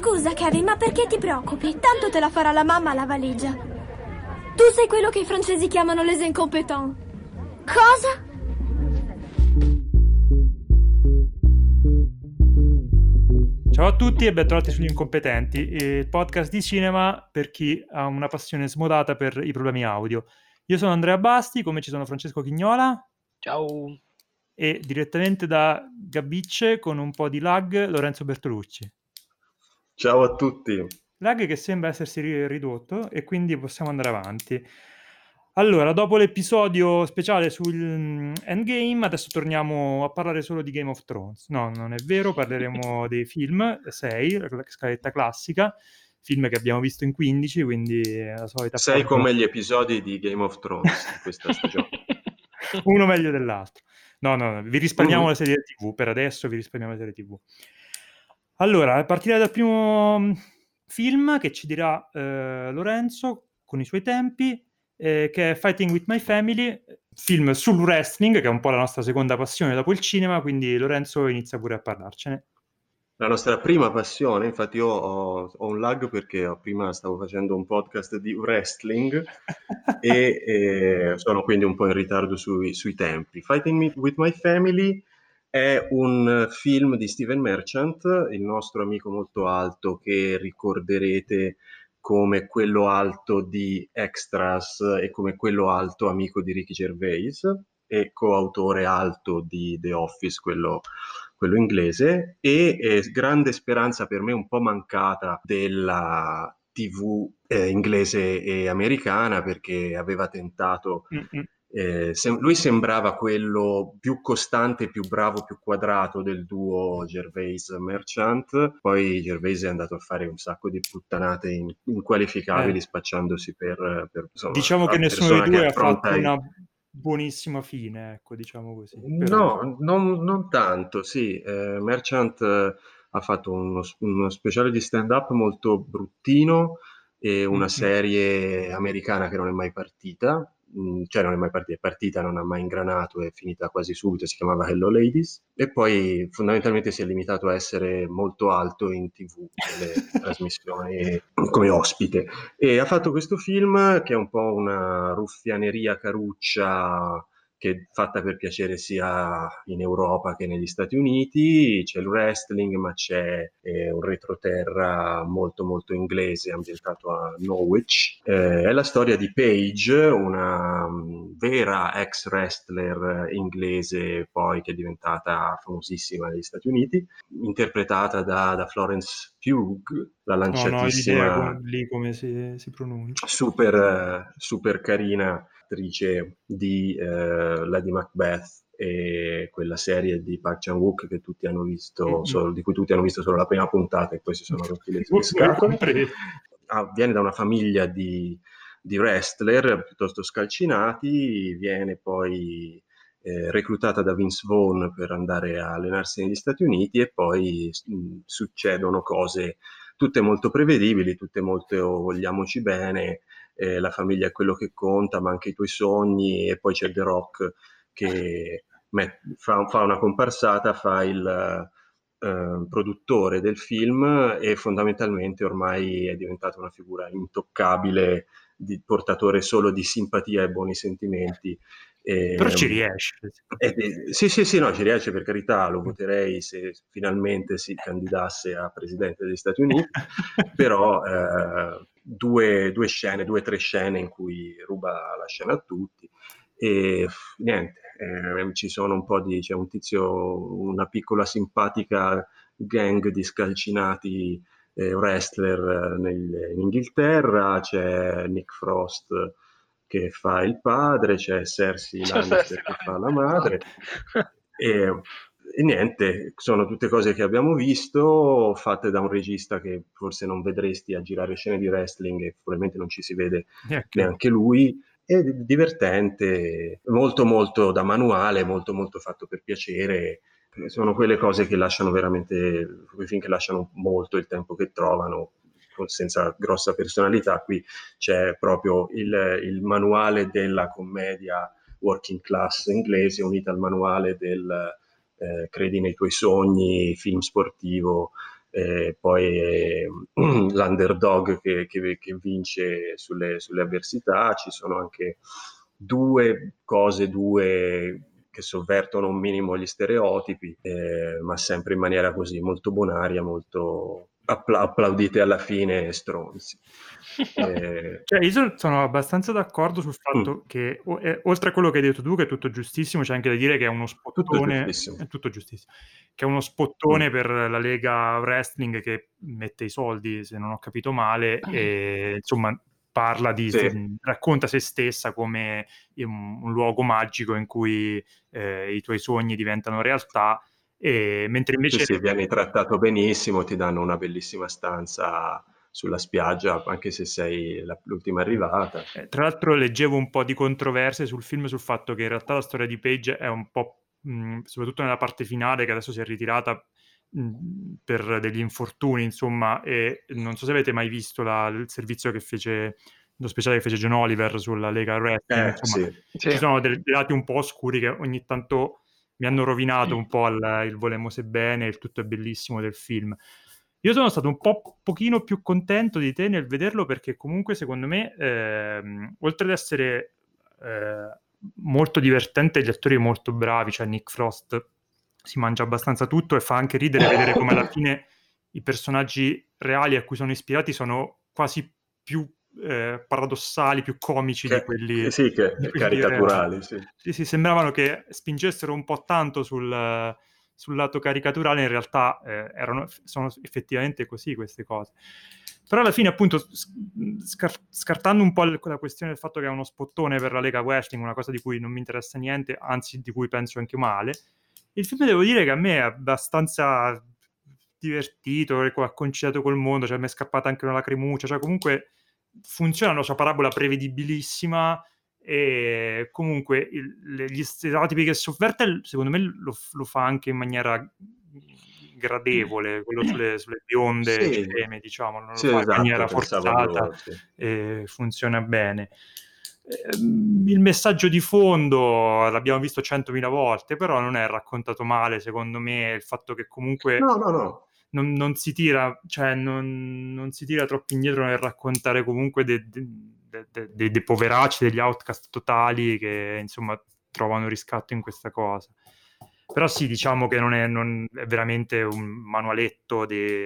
Scusa, Kevin, ma perché ti preoccupi? Tanto te la farà la mamma la valigia. Tu sei quello che i francesi chiamano les incompetents. Cosa? Ciao a tutti e bentrovati sugli incompetenti, il podcast di cinema per chi ha una passione smodata per i problemi audio. Io sono Andrea Basti, come ci sono Francesco Chignola. Ciao. E direttamente da Gabicce con un po' di lag Lorenzo Bertolucci. Ciao a tutti. Lag che sembra essersi ridotto e quindi possiamo andare avanti. Allora, dopo l'episodio speciale sul mm, Endgame, adesso torniamo a parlare solo di Game of Thrones. No, non è vero, parleremo dei film, 6, la scaletta classica, film che abbiamo visto in 15, quindi la solita... 6 come gli episodi di Game of Thrones di questa stagione. Uno meglio dell'altro. No, no, vi risparmiamo mm. la serie TV, per adesso vi risparmiamo la serie TV. Allora, a partire dal primo mm, film che ci dirà eh, Lorenzo con i suoi tempi, eh, che è Fighting with My Family, film sul wrestling, che è un po' la nostra seconda passione dopo il cinema, quindi Lorenzo inizia pure a parlarcene. La nostra prima passione, infatti io ho, ho un lag perché prima stavo facendo un podcast di wrestling e, e, sono quindi un po' in ritardo sui, sui tempi. Fighting with My Family è un film di Steven Merchant, il nostro amico molto alto che ricorderete come quello alto di Extras e come quello alto amico di Ricky Gervais e coautore alto di The Office, quello, quello inglese, e grande speranza per me un po' mancata della TV eh, inglese e americana perché aveva tentato Mm-mm eh, se, lui sembrava quello più costante, più bravo, più quadrato del duo Gervais-Merchant, poi Gervais è andato a fare un sacco di puttanate in, inqualificabili eh. spacciandosi per... per insomma, diciamo che nessuno dei due ha fatto ai... una buonissima fine, ecco, diciamo così. Però... No, non, non, tanto, sì. Eh, Merchant ha fatto uno, uno speciale di stand-up molto bruttino e una mm-hmm. serie americana che non è mai partita, Mm, cioè non è mai partita, è partita, non ha mai ingranato, è finita quasi subito, si chiamava Hello Ladies e poi fondamentalmente si è limitato a essere molto alto in tv nelle trasmissioni come ospite. E ha fatto questo film che è un po' una ruffianeria caruccia che è fatta per piacere sia in Europa che negli Stati Uniti, c'è il wrestling ma c'è eh, un retroterra molto molto inglese ambientato a Norwich. Eh, è la storia di Paige, una um, vera ex wrestler inglese poi che è diventata famosissima negli Stati Uniti, interpretata da, da Florence Pugh, la lanciatissima... No, no, lì come si, si pronuncia. Super, super carina attrice di eh, Lady Macbeth e quella serie di Park Chan-wook che tutti hanno visto, mm-hmm. solo, di cui tutti hanno visto solo la prima puntata e poi si sono rotti le scatole. Ah, viene da una famiglia di, di wrestler piuttosto scalcinati, viene poi eh, reclutata da Vince Vaughn per andare a allenarsi negli Stati Uniti e poi mh, mm, succedono cose tutte molto prevedibili, tutte molto vogliamoci bene, eh, la famiglia è quello che conta, ma anche i tuoi sogni, e poi c'è The Rock che met, fa, fa, una comparsata, fa il eh, produttore del film e fondamentalmente ormai è diventata una figura intoccabile, di, portatore solo di simpatia e buoni sentimenti. E, Però ci riesce. Eh, eh, sì, sì, sì, no, ci riesce per carità, lo voterei se finalmente si candidasse a presidente degli Stati Uniti, però eh, due, due scene, due o tre scene in cui ruba la scena a tutti. E niente, eh, ci sono un po' di, c'è un tizio, una piccola simpatica gang di scalcinati eh, wrestler nel, in Inghilterra, c'è Nick Frost che fa il padre, c'è Cersei Lannister che fa la madre. E e niente, sono tutte cose che abbiamo visto, fatte da un regista che forse non vedresti a girare scene di wrestling e probabilmente non ci si vede okay. neanche lui. È divertente, molto molto da manuale, molto molto fatto per piacere. Sono quelle cose che lasciano veramente, quei film che lasciano molto il tempo che trovano, senza grossa personalità. Qui c'è proprio il, il manuale della commedia working class inglese unita al manuale del, eh, credi nei tuoi sogni, film sportivo, eh, poi eh, l'underdog che, che, che vince sulle, sulle, avversità, ci sono anche due cose, due che sovvertono un minimo gli stereotipi, eh, ma sempre in maniera così molto bonaria, molto appla- applaudite alla fine stronzi. Eh... Cioè, io sono abbastanza d'accordo sul fatto mm. che, eh, oltre a quello che hai detto tu, che è tutto giustissimo, c'è anche da dire che è uno spottone. Tutto è tutto giustissimo. Che è uno spottone mm. per la Lega Wrestling che mette i soldi, se non ho capito male, e insomma parla di, sì. se, racconta se stessa come un, un, luogo magico in cui eh, i tuoi sogni diventano realtà e, mentre invece... Sì, sì, vieni trattato benissimo, ti danno una bellissima stanza sulla spiaggia, anche se sei la, l'ultima arrivata. Eh, tra l'altro leggevo un po' di controversie sul film sul fatto che in realtà la storia di Page è un po', mh, soprattutto nella parte finale, che adesso si è ritirata mh, per degli infortuni, insomma, e non so se avete mai visto la, il servizio che fece lo speciale che fece John Oliver sulla Lega Wrestling, eh, insomma, sì. ci sono dei, dei lati un po' oscuri che ogni tanto mi hanno rovinato un po' il, il volemo sebbene, il tutto è bellissimo del film. Io sono stato un po' pochino più contento di te nel vederlo perché comunque secondo me, ehm, oltre ad essere eh, molto divertente, gli attori molto bravi, cioè Nick Frost si mangia abbastanza tutto e fa anche ridere vedere come alla fine i personaggi reali a cui sono ispirati sono quasi più eh, paradossali, più comici che, di quelli... Eh sì, che quelli caricaturali, sì. sì. Sì, sembravano che spingessero un po' tanto sul, sul lato caricaturale, in realtà eh, erano, sono effettivamente così queste cose. Però alla fine, appunto, scar- scartando un po' la questione del fatto che è uno spottone per la Lega Wrestling, una cosa di cui non mi interessa niente, anzi di cui penso anche male, il film devo dire che a me è abbastanza divertito, ha conciliato col mondo, cioè mi è scappata anche una lacrimuccia, cioè comunque funziona la sua parabola prevedibilissima e comunque il, gli stereotipi che sofferta secondo me lo, lo, fa anche in maniera gradevole quello sulle, sulle bionde sì. Ceme, diciamo non lo sì, fa esatto, in maniera forzata sì. e funziona bene ehm, il messaggio di fondo l'abbiamo visto centomila volte però non è raccontato male secondo me il fatto che comunque no no no non, non, si tira, cioè non, non, si tira troppo indietro nel raccontare comunque dei de, de, de, poveracci, degli outcast totali che insomma trovano riscatto in questa cosa. Però sì, diciamo che non è, non è veramente un manualetto di,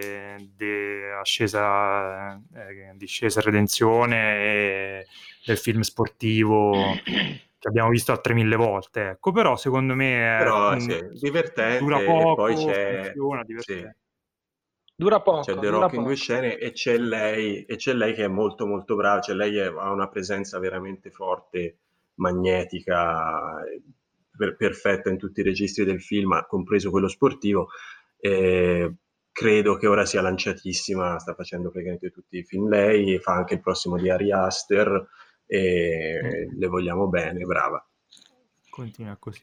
ascesa, eh, discesa redenzione e del film sportivo che abbiamo visto altre mille volte. Ecco, però secondo me è però, sì, divertente. Dura poco, poi c'è... funziona, divertente. Sì Dura poco. C'è The Rock in due scene e c'è lei, e c'è lei che è molto molto brava, cioè lei è, ha una presenza veramente forte, magnetica, per, perfetta in tutti i registri del film, compreso quello sportivo. E credo che ora sia lanciatissima, sta facendo praticamente tutti i film lei, fa anche il prossimo di Ari Aster e mm. le vogliamo bene, brava. Continua così.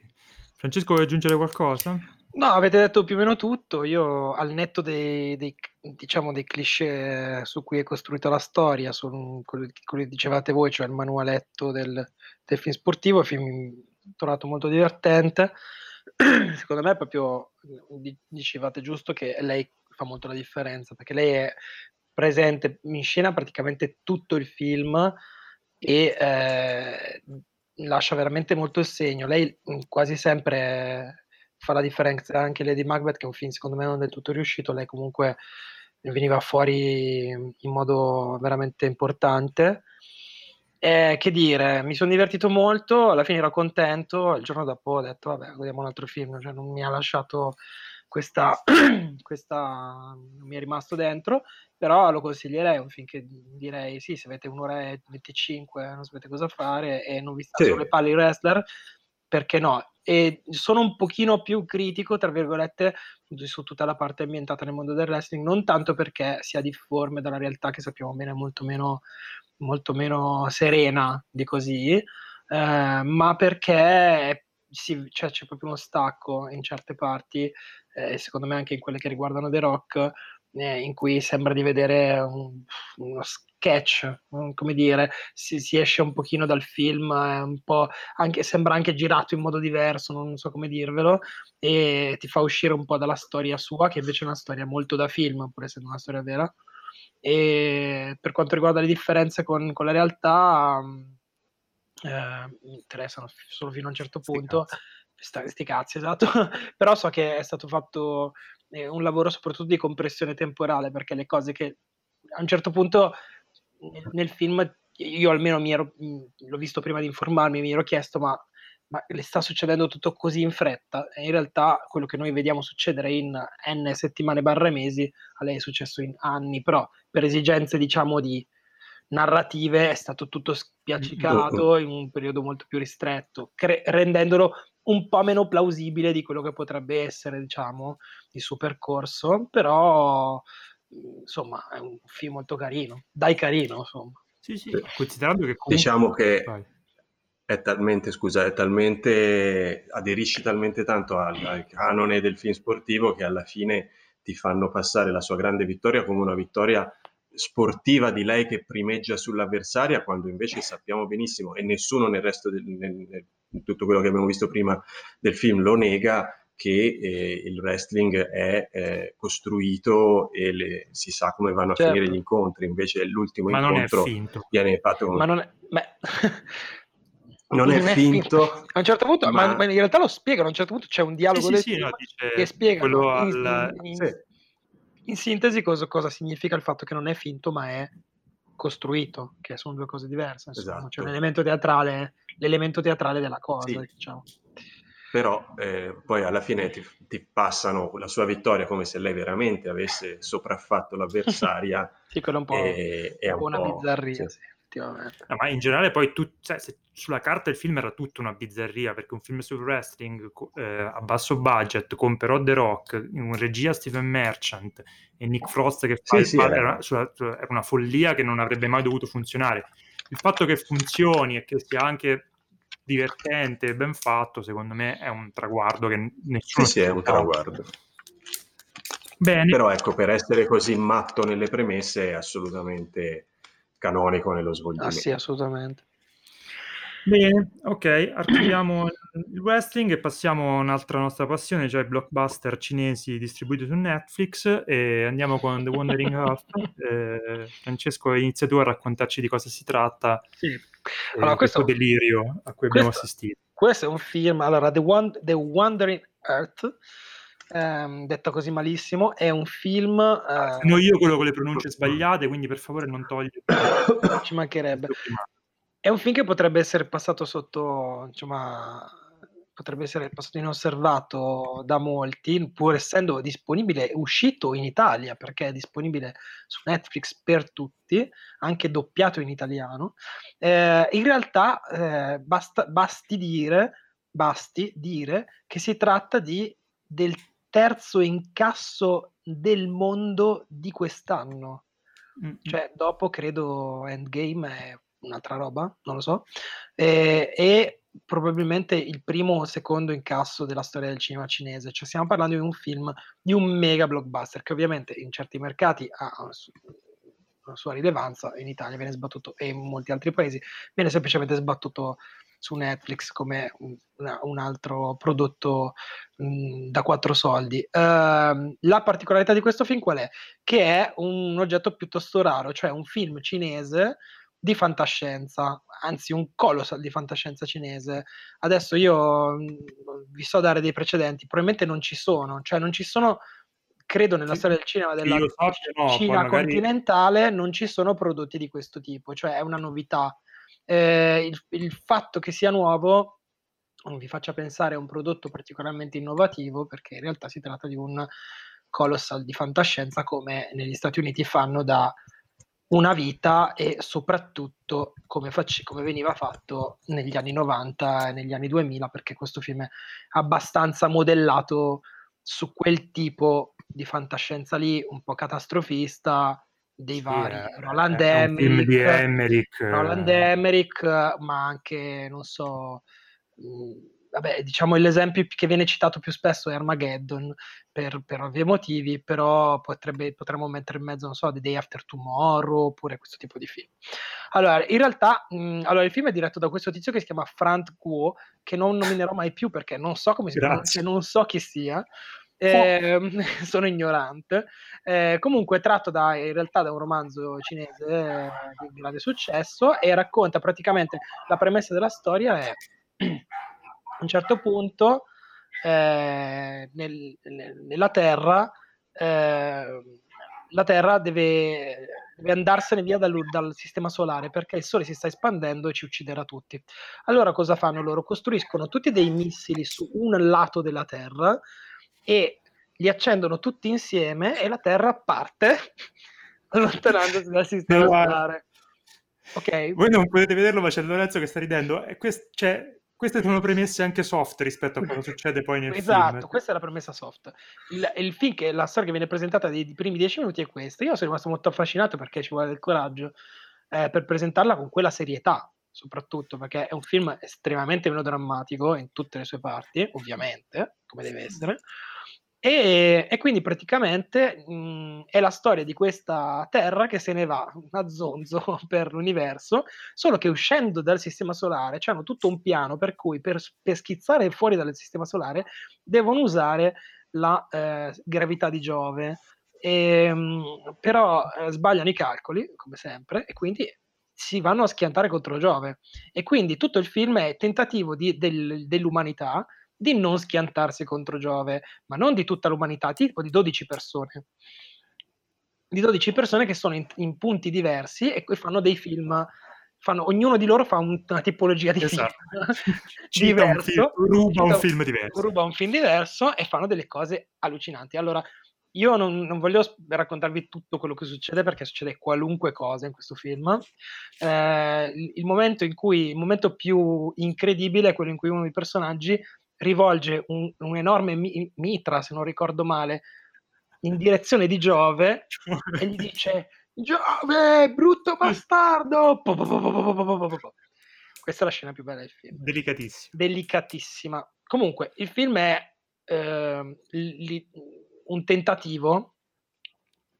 Francesco, vuoi aggiungere qualcosa? No, avete detto più o meno tutto. Io, al netto dei, dei, diciamo, dei cliché su cui è costruita la storia, su quello che dicevate voi, cioè il manualetto del, del film sportivo, il film ho trovato molto divertente. Secondo me, proprio dicevate giusto che lei fa molto la differenza perché lei è presente in scena praticamente tutto il film e eh, lascia veramente molto il segno. Lei quasi sempre fa la differenza anche Lady Macbeth, che è un film secondo me non del tutto riuscito, lei comunque veniva fuori in modo veramente importante. Eh, che dire, mi sono divertito molto, alla fine ero contento, il giorno dopo ho detto vabbè, vediamo un altro film, cioè non mi ha lasciato questa, questa non mi è rimasto dentro, però lo consiglierei, un film che direi sì, se avete un'ora e 25 non sapete cosa fare e non vi sta sì. sulle palle i wrestler, perché no? E sono un pochino più critico, tra virgolette, su tutta la parte ambientata nel mondo del wrestling, non tanto perché sia difforme dalla realtà che sappiamo bene molto meno, molto meno serena di così, eh, ma perché sì, cioè, c'è proprio uno stacco in certe parti, eh, secondo me anche in quelle che riguardano The Rock, eh, in cui sembra di vedere un, uno sketch, come dire, si, si, esce un pochino dal film, un po' anche, sembra anche girato in modo diverso, non so come dirvelo, e ti fa uscire un po' dalla storia sua, che invece è una storia molto da film, pur essendo una storia vera. E per quanto riguarda le differenze con, con la realtà, eh, mi interessano solo fino a un certo punto. Sti cazzi, esatto. Però so che è stato fatto eh, un lavoro soprattutto di compressione temporale, perché le cose che a un certo punto nel, nel film, io almeno mi ero, l'ho visto prima di informarmi, mi ero chiesto, ma, ma le sta succedendo tutto così in fretta? E in realtà quello che noi vediamo succedere in n settimane barra mesi, a lei è successo in anni, però per esigenze diciamo di narrative è stato tutto spiaccicato in un periodo molto più ristretto, cre- rendendolo un po' meno plausibile di quello che potrebbe essere, diciamo, il suo percorso, però insomma è un film molto carino, dai carino, insomma. Sì, sì, considerando che comunque... Diciamo che Vai. è talmente, scusa, è talmente, aderisci talmente tanto al, al canone del film sportivo che alla fine ti fanno passare la sua grande vittoria come una vittoria sportiva di lei che primeggia sull'avversaria, quando invece sappiamo benissimo, e nessuno nel resto del, nel, nel, tutto quello che abbiamo visto prima del film lo nega, che eh, il wrestling è eh, costruito e le, si sa come vanno certo. a finire gli incontri, invece l'ultimo ma incontro viene fatto con... Ma non è... Ma... non, non, è, è finto. finto. A un certo punto, ma... ma... in realtà lo spiegano, a un certo punto c'è un dialogo sì, sì, sì, no, che spiega in, al... in, in, in sintesi cosa, cosa, significa il fatto che non è finto ma è costruito, che sono due cose diverse. Insomma. Esatto. C'è l'elemento teatrale, l'elemento teatrale della cosa, sì. diciamo. Però eh, poi alla fine ti, ti, passano la sua vittoria come se lei veramente avesse sopraffatto l'avversaria. sì, quello è un po', e, un una bizzarria. Sì. Sì effettivamente. No, ma in generale poi tu, cioè, sulla carta il film era tutta una bizzarria, perché un film sul wrestling eh, a basso budget con però The Rock, in regia Stephen Merchant e Nick Frost che fa sì, il sì, padre, era, era, era una follia che non avrebbe mai dovuto funzionare. Il fatto che funzioni e che sia anche divertente e ben fatto, secondo me è un traguardo che nessuno... Sì, sì, è un traguardo. Bene. Però ecco, per essere così matto nelle premesse è assolutamente canonico nello svolgimento. Ah sì, assolutamente. Bene, ok, archiviamo il wrestling e passiamo a un'altra nostra passione, cioè i blockbuster cinesi distribuiti su Netflix e andiamo con The Wandering Earth. Eh, Francesco, inizia tu a raccontarci di cosa si tratta. Sì. Allora, questo delirio a cui abbiamo assistito. Questo è un film, allora, The, Wand- The Wandering Earth ehm, detta così malissimo, è un film... Eh... Sono io quello con le pronunce sbagliate, quindi per favore non togli... Ci mancherebbe. È un film che potrebbe essere passato sotto, insomma, potrebbe essere passato inosservato da molti, pur essendo disponibile, uscito in Italia, perché è disponibile su Netflix per tutti, anche doppiato in italiano. Eh, in realtà eh, basta, basti, dire, basti dire che si tratta di, del terzo incasso del mondo di quest'anno. Mm-hmm. Cioè, dopo credo Endgame è un'altra roba, non lo so. E, e probabilmente il primo o secondo incasso della storia del cinema cinese. Cioè, stiamo parlando di un film, di un mega blockbuster che ovviamente in certi mercati ha una sua rilevanza, in Italia viene sbattuto e in molti altri paesi viene semplicemente sbattuto su Netflix come un, un altro prodotto mh, da quattro soldi. Uh, la particolarità di questo film qual è? Che è un oggetto piuttosto raro, cioè un film cinese di fantascienza, anzi un colossal di fantascienza cinese. Adesso io vi so dare dei precedenti, probabilmente non ci sono, cioè non ci sono credo nella storia del cinema della so no, Cina magari... continentale non ci sono prodotti di questo tipo, cioè è una novità. Eh, il, il, fatto che sia nuovo non vi faccia pensare a un prodotto particolarmente innovativo, perché in realtà si tratta di un colossal di fantascienza come negli Stati Uniti fanno da una vita e soprattutto come, fac- come, veniva fatto negli anni 90 e negli anni 2000 perché questo film è abbastanza modellato su quel tipo di fantascienza lì un po' catastrofista dei sì, vari è, Roland Emmerich, Emmerich, Roland Emmerich, ma anche, non so, mhmm, vabbè, diciamo l'esempio che viene citato più spesso è Armageddon per, per ovvi motivi, però potrebbe, potremmo mettere in mezzo, non so, The Day After Tomorrow oppure questo tipo di film. Allora, in realtà, mh, allora, il film è diretto da questo tizio che si chiama Frank Kuo, che non nominerò mai più perché non so come si pronuncia, non so chi sia. Eh, sono ignorante. Eh, comunque tratto da, in realtà da un romanzo cinese eh, di grande successo e racconta praticamente la premessa della storia è a un certo punto eh, nel, nel, nella Terra eh, la Terra deve, deve andarsene via dal, dal, sistema solare perché il Sole si sta espandendo e ci ucciderà tutti. Allora cosa fanno loro? Costruiscono tutti dei missili su un lato della Terra e li accendono tutti insieme e la Terra parte allontanandosi dal sistema solare. Ok. Voi non potete vederlo, ma c'è Lorenzo che sta ridendo. Quest- cioè, queste sono premesse anche soft rispetto a cosa succede poi nel esatto, film. Esatto, questa è la premessa soft. Il, il film che la storia che viene presentata dei, primi dieci minuti è questa. Io sono rimasto molto affascinato perché ci vuole del coraggio eh, per presentarla con quella serietà, soprattutto perché è un film estremamente melodrammatico in tutte le sue parti, ovviamente, come deve essere. E, e, quindi praticamente mh, è la storia di questa Terra che se ne va a zonzo per l'universo, solo che uscendo dal sistema solare hanno tutto un piano per cui per, per schizzare fuori dal sistema solare devono usare la eh, gravità di Giove. E, mh, però eh, sbagliano i calcoli, come sempre, e quindi si vanno a schiantare contro Giove. E quindi tutto il film è tentativo di, del, dell'umanità di non schiantarsi contro Giove, ma non di tutta l'umanità, tipo di 12 persone. Di 12 persone che sono in, in punti diversi e fanno dei film Fanno, ognuno di loro fa un, una tipologia di esatto. film diverso, un film, ruba un film diverso. Ruba un film diverso e fanno delle cose allucinanti. Allora, io non, non, voglio raccontarvi tutto quello che succede perché succede qualunque cosa in questo film. Eh, il, momento in cui, il momento più incredibile è quello in cui uno dei personaggi rivolge un, un enorme mi- mitra, se non ricordo male, in direzione di Giove e gli dice Giove, brutto bastardo! Questa è la scena più bella del film. Delicatissima. Delicatissima. Comunque, il film è eh, li, un tentativo.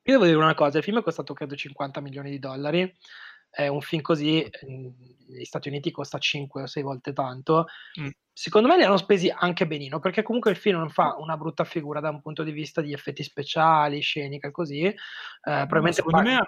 Io devo dire una cosa, il film è costato credo 50 milioni di dollari. È un film così, negli Stati Uniti costa 5 o 6 volte tanto. Mm secondo me li hanno spesi anche benino, perché comunque il film non fa una brutta figura da un punto di vista di effetti speciali, scenica e così. Eh, probabilmente secondo me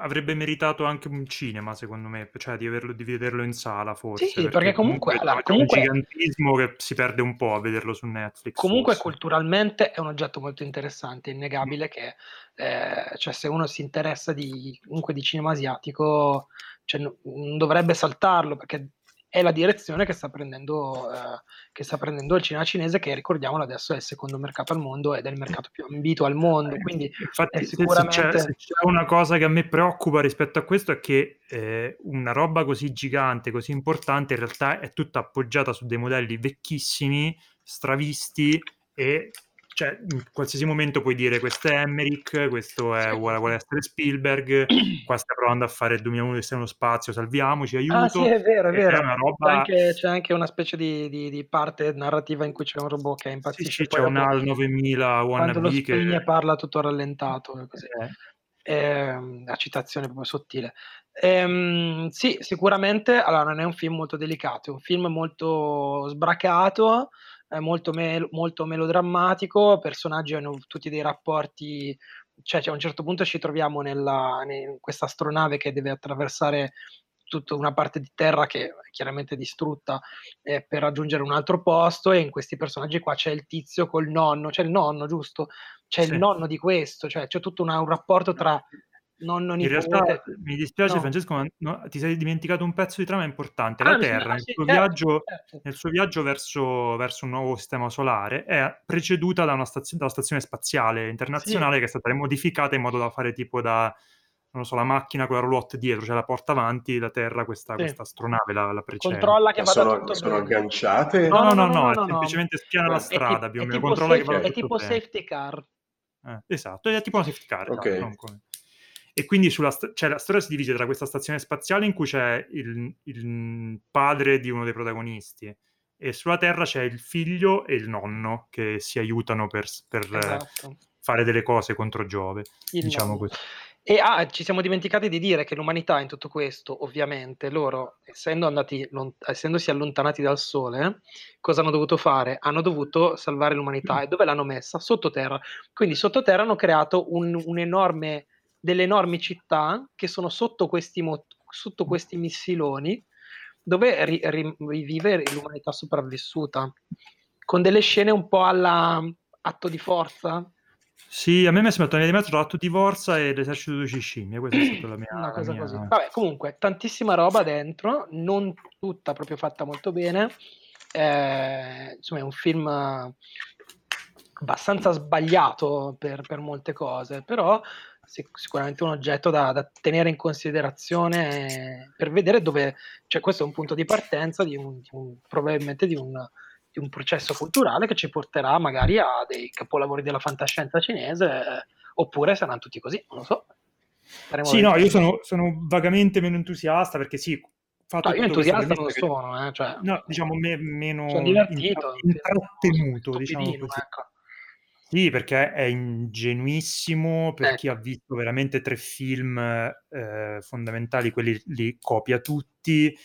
avrebbe meritato anche un cinema, secondo me, cioè di, averlo, di vederlo in sala forse. Sì, perché, perché comunque, allora, comunque... un gigantismo che si perde un po' a vederlo su Netflix. Comunque forse. culturalmente è un oggetto molto interessante, è innegabile mm. che eh, cioè, se uno si interessa di, comunque di cinema asiatico, cioè, non dovrebbe saltarlo perché è la direzione che sta prendendo, eh, che sta prendendo il cinema cinese, che ricordiamolo adesso è il secondo mercato al mondo ed è il mercato più ambito al mondo. Eh, quindi Infatti, sicuramente... se, c'è, se, c'è, una cosa che a me preoccupa rispetto a questo è che eh, una roba così gigante, così importante, in realtà è tutta appoggiata su dei modelli vecchissimi, stravisti e cioè, in qualsiasi momento puoi dire questo è Emmerich, questo è, vuole, vuole, essere Spielberg, qua sta provando a fare il 2001 di uno spazio, salviamoci, aiuto. Ah sì, è vero, è vero. È roba... c'è, anche, c'è, anche, una specie di, di, di, parte narrativa in cui c'è un robot che impazzisce. Sì, sì c'è un HAL 9000 Quando lo che... parla tutto rallentato. Così. Eh. Eh, la citazione proprio sottile. Ehm, sì, sicuramente, allora non è un film molto delicato, è un film molto sbracato, è molto, me- molto melodrammatico, i personaggi hanno tutti dei rapporti, cioè, cioè a un certo punto ci troviamo nella, in questa astronave che deve attraversare tutta una parte di terra che è chiaramente distrutta eh, per raggiungere un altro posto e in questi personaggi qua c'è il tizio col nonno, c'è il nonno giusto? C'è sì. il nonno di questo, cioè c'è tutto una, un rapporto tra nonno nipote. In realtà mi dispiace no. Francesco, ma no, ti sei dimenticato un pezzo di trama importante. La ah, Terra, nel, suo certo, viaggio, certo. nel suo viaggio verso, verso, un nuovo sistema solare, è preceduta da una stazio- dalla stazione spaziale internazionale sì. che è stata modificata in modo da fare tipo da non so, la macchina con la roulotte dietro, cioè la porta avanti, la Terra, questa, sì. questa astronave la, la precede. Controlla che vada sono, tutto sono agganciate? No, no, no, no, no, no semplicemente spiana la strada, più o meno, controlla safe, che vada tutto È tipo bene. safety car. Eh, esatto, è tipo una safety car. Okay. Esatto, e quindi sulla, cioè, la storia si divide tra questa stazione spaziale in cui c'è il, il padre di uno dei protagonisti e sulla Terra c'è il figlio e il nonno che si aiutano per, per esatto. fare delle cose contro Giove, il diciamo nonno. così. E ah, ci siamo dimenticati di dire che l'umanità in tutto questo, ovviamente, loro, essendo andati, lont- essendosi allontanati dal Sole, cosa hanno dovuto fare? Hanno dovuto salvare l'umanità. E dove l'hanno messa? Sottoterra. Quindi sottoterra hanno creato un, un enorme, delle enormi città che sono sotto questi, mo- sotto questi missiloni, dove ri- ri- rivive l'umanità sopravvissuta, con delle scene un po' alla atto di forza, sì, a me mi è sembrato di mezzo tra l'atto di Forza e l'esercito delle scimmie, questa è stata la mia... Una cosa mia... così. Vabbè, comunque, tantissima roba dentro, non tutta proprio fatta molto bene. Eh, insomma, è un film abbastanza sbagliato per, per molte cose, però sicuramente un oggetto da, da, tenere in considerazione per vedere dove, cioè questo è un punto di partenza di un, di un probabilmente di un di un processo culturale che ci porterà magari a dei capolavori della fantascienza cinese, eh, oppure saranno tutti così, non lo so. Saremo sì, no, io sono, sono, vagamente meno entusiasta perché sì, fatto no, io entusiasta non sono, eh, cioè, no, diciamo me, meno sono divertito, intrattenuto, diciamo così. Ecco. Sì, perché è ingenuissimo per ecco. chi ha visto veramente tre film eh, fondamentali, quelli li copia tutti,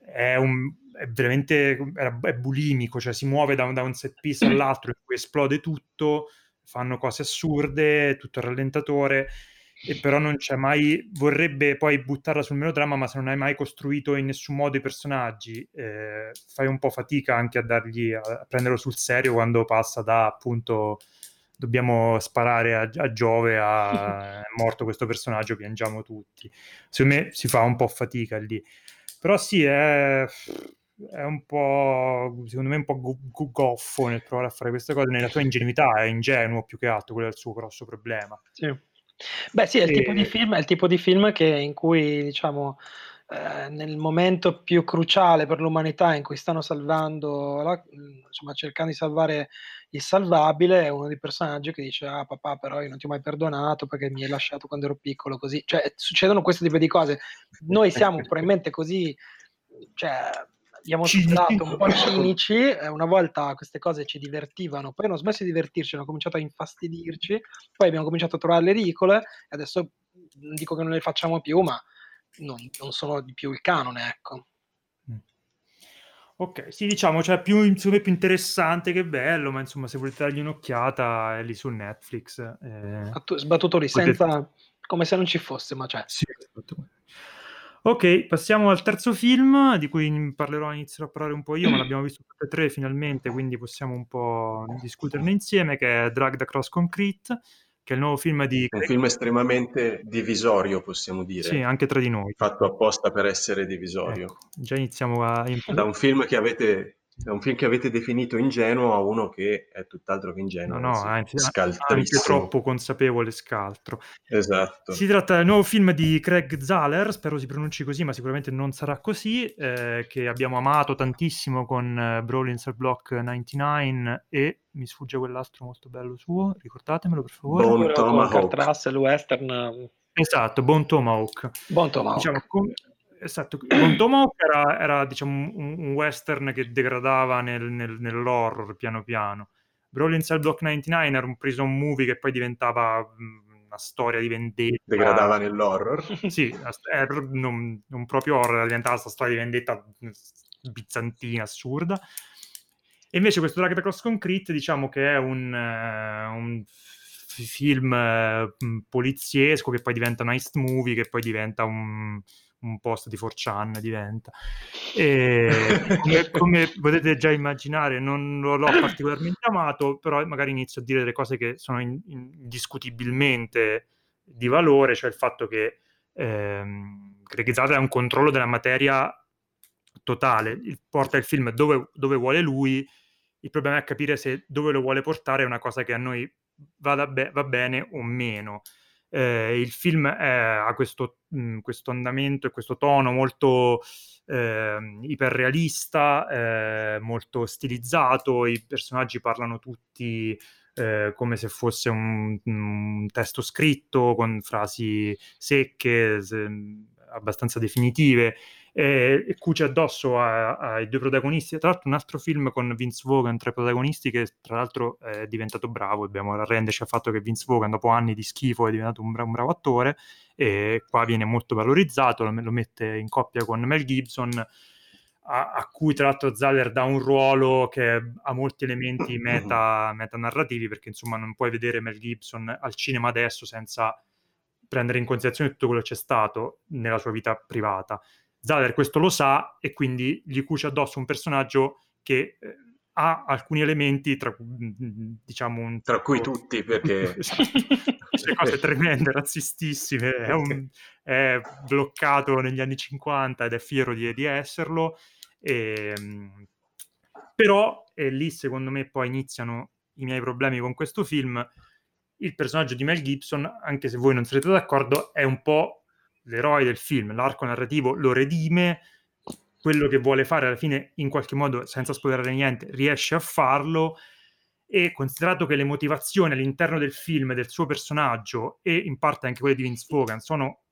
è un, è veramente è bulimico, cioè si muove da un, da un set piece all'altro in cui esplode tutto, fanno cose assurde, tutto il rallentatore, e però non c'è mai, vorrebbe poi buttarla sul melodramma, ma se non hai mai costruito in nessun modo i personaggi, eh, fai un po' fatica anche a dargli, a prenderlo sul serio quando passa da appunto dobbiamo sparare a, a Giove, a, è morto questo personaggio, piangiamo tutti. Secondo me si fa un po' fatica lì. Però sì, è, è un po', secondo me, un po' goffo nel provare a fare queste cose. Nella sua ingenuità è ingenuo più che altro, quello è il suo grosso problema. Sì. Beh, sì, è il, e... tipo di film, è il tipo di film che, in cui, diciamo, eh, nel momento più cruciale per l'umanità in cui stanno salvando, la, insomma, cercando di salvare il salvabile, è uno dei personaggi che dice: Ah, papà, però io non ti ho mai perdonato perché mi hai lasciato quando ero piccolo. Così, cioè, succedono questo tipo di cose. Noi siamo probabilmente così, cioè, abbiamo stato un po' cinici, una volta queste cose ci divertivano, poi hanno smesso di divertirci, hanno cominciato a infastidirci, poi abbiamo cominciato a trovarle ridicole e adesso non dico che non le facciamo più, ma non, non sono di più il canone, ecco. Mm. Ok, sì, diciamo, cioè più, insomma, più interessante che bello, ma insomma, se volete dargli un'occhiata è lì su Netflix. Eh... Sbattuto lì, potete... senza... come se non ci fosse, ma c'è. Sì, esatto. Ok, passiamo al terzo film, di cui parlerò, inizierò a parlare un po' io, ma l'abbiamo visto tutti e tre finalmente, quindi possiamo un po' discuterne insieme, che è Drag Across Concrete, che è il nuovo film di... Un film estremamente divisorio, possiamo dire. Sì, anche tra di noi. Fatto apposta per essere divisorio. Ecco, già iniziamo a... Da un film che avete è un film che avete definito ingenuo a uno che è tutt'altro che ingenuo, no, no, anzi, anche troppo consapevole scaltro. Esatto. Si tratta del nuovo film di Craig Zahler, spero si pronunci così, ma sicuramente non sarà così, eh, che abbiamo amato tantissimo con uh, Brawling Cell Block 99 e mi sfugge quell'altro molto bello suo, ricordatemelo per favore. Bone Tomahawk. Russell Western. Esatto, Bone Tomahawk. Bone Tomahawk. Diciamo, com- Esatto, Con Tomahawk era, era diciamo, un, un, western che degradava nel, nel, nell'horror piano piano. Brawling Cell Block 99 era un prison movie che poi diventava una storia di vendetta. Degradava nell'horror? Sì, era non, non proprio horror, diventava questa storia di vendetta bizantina, assurda. E invece questo Drag Cross Concrete diciamo che è un, uh, un film uh, poliziesco che poi diventa un heist movie, che poi diventa un un post di 4chan diventa. E come, come, potete già immaginare, non lo, l'ho particolarmente amato, però magari inizio a dire delle cose che sono in, indiscutibilmente di valore, cioè il fatto che ehm, Greg Zada ha un controllo della materia totale, il, porta il film dove, dove vuole lui, il problema è capire se dove lo vuole portare è una cosa che a noi be- va bene o meno eh, il film è, ha questo, mh, mhmm, questo, andamento e questo tono molto eh, iperrealista, eh, molto stilizzato, i personaggi parlano tutti eh, come se fosse un, un, testo scritto con frasi secche, se, abbastanza definitive e, cuce addosso ai due protagonisti. Tra l'altro un altro film con Vince Vaughan tra i protagonisti che tra l'altro è diventato bravo, dobbiamo arrenderci al fatto che Vince Vaughan dopo anni di schifo è diventato un, bra- un bravo attore e qua viene molto valorizzato, lo, lo mette in coppia con Mel Gibson a, a, cui tra l'altro Zaller dà un ruolo che ha molti elementi meta, metanarrativi perché insomma non puoi vedere Mel Gibson al cinema adesso senza prendere in considerazione tutto quello che c'è stato nella sua vita privata. Zaller questo lo sa e quindi gli cuce addosso un personaggio che eh, ha alcuni elementi, tra, diciamo un, tra cui tutti, perché... Queste cose tremende, razzistissime, è, un, è, bloccato negli anni 50 ed è fiero di, di esserlo, e, ehm, però e lì secondo me poi iniziano i miei problemi con questo film. Il personaggio di Mel Gibson, anche se voi non sarete d'accordo, è un po' l'eroe del film, l'arco narrativo lo redime, quello che vuole fare alla fine in qualche modo, senza spoilerare niente, riesce a farlo e considerato che le motivazioni all'interno del film del suo personaggio e in parte anche quelle di Vince Vaughan sono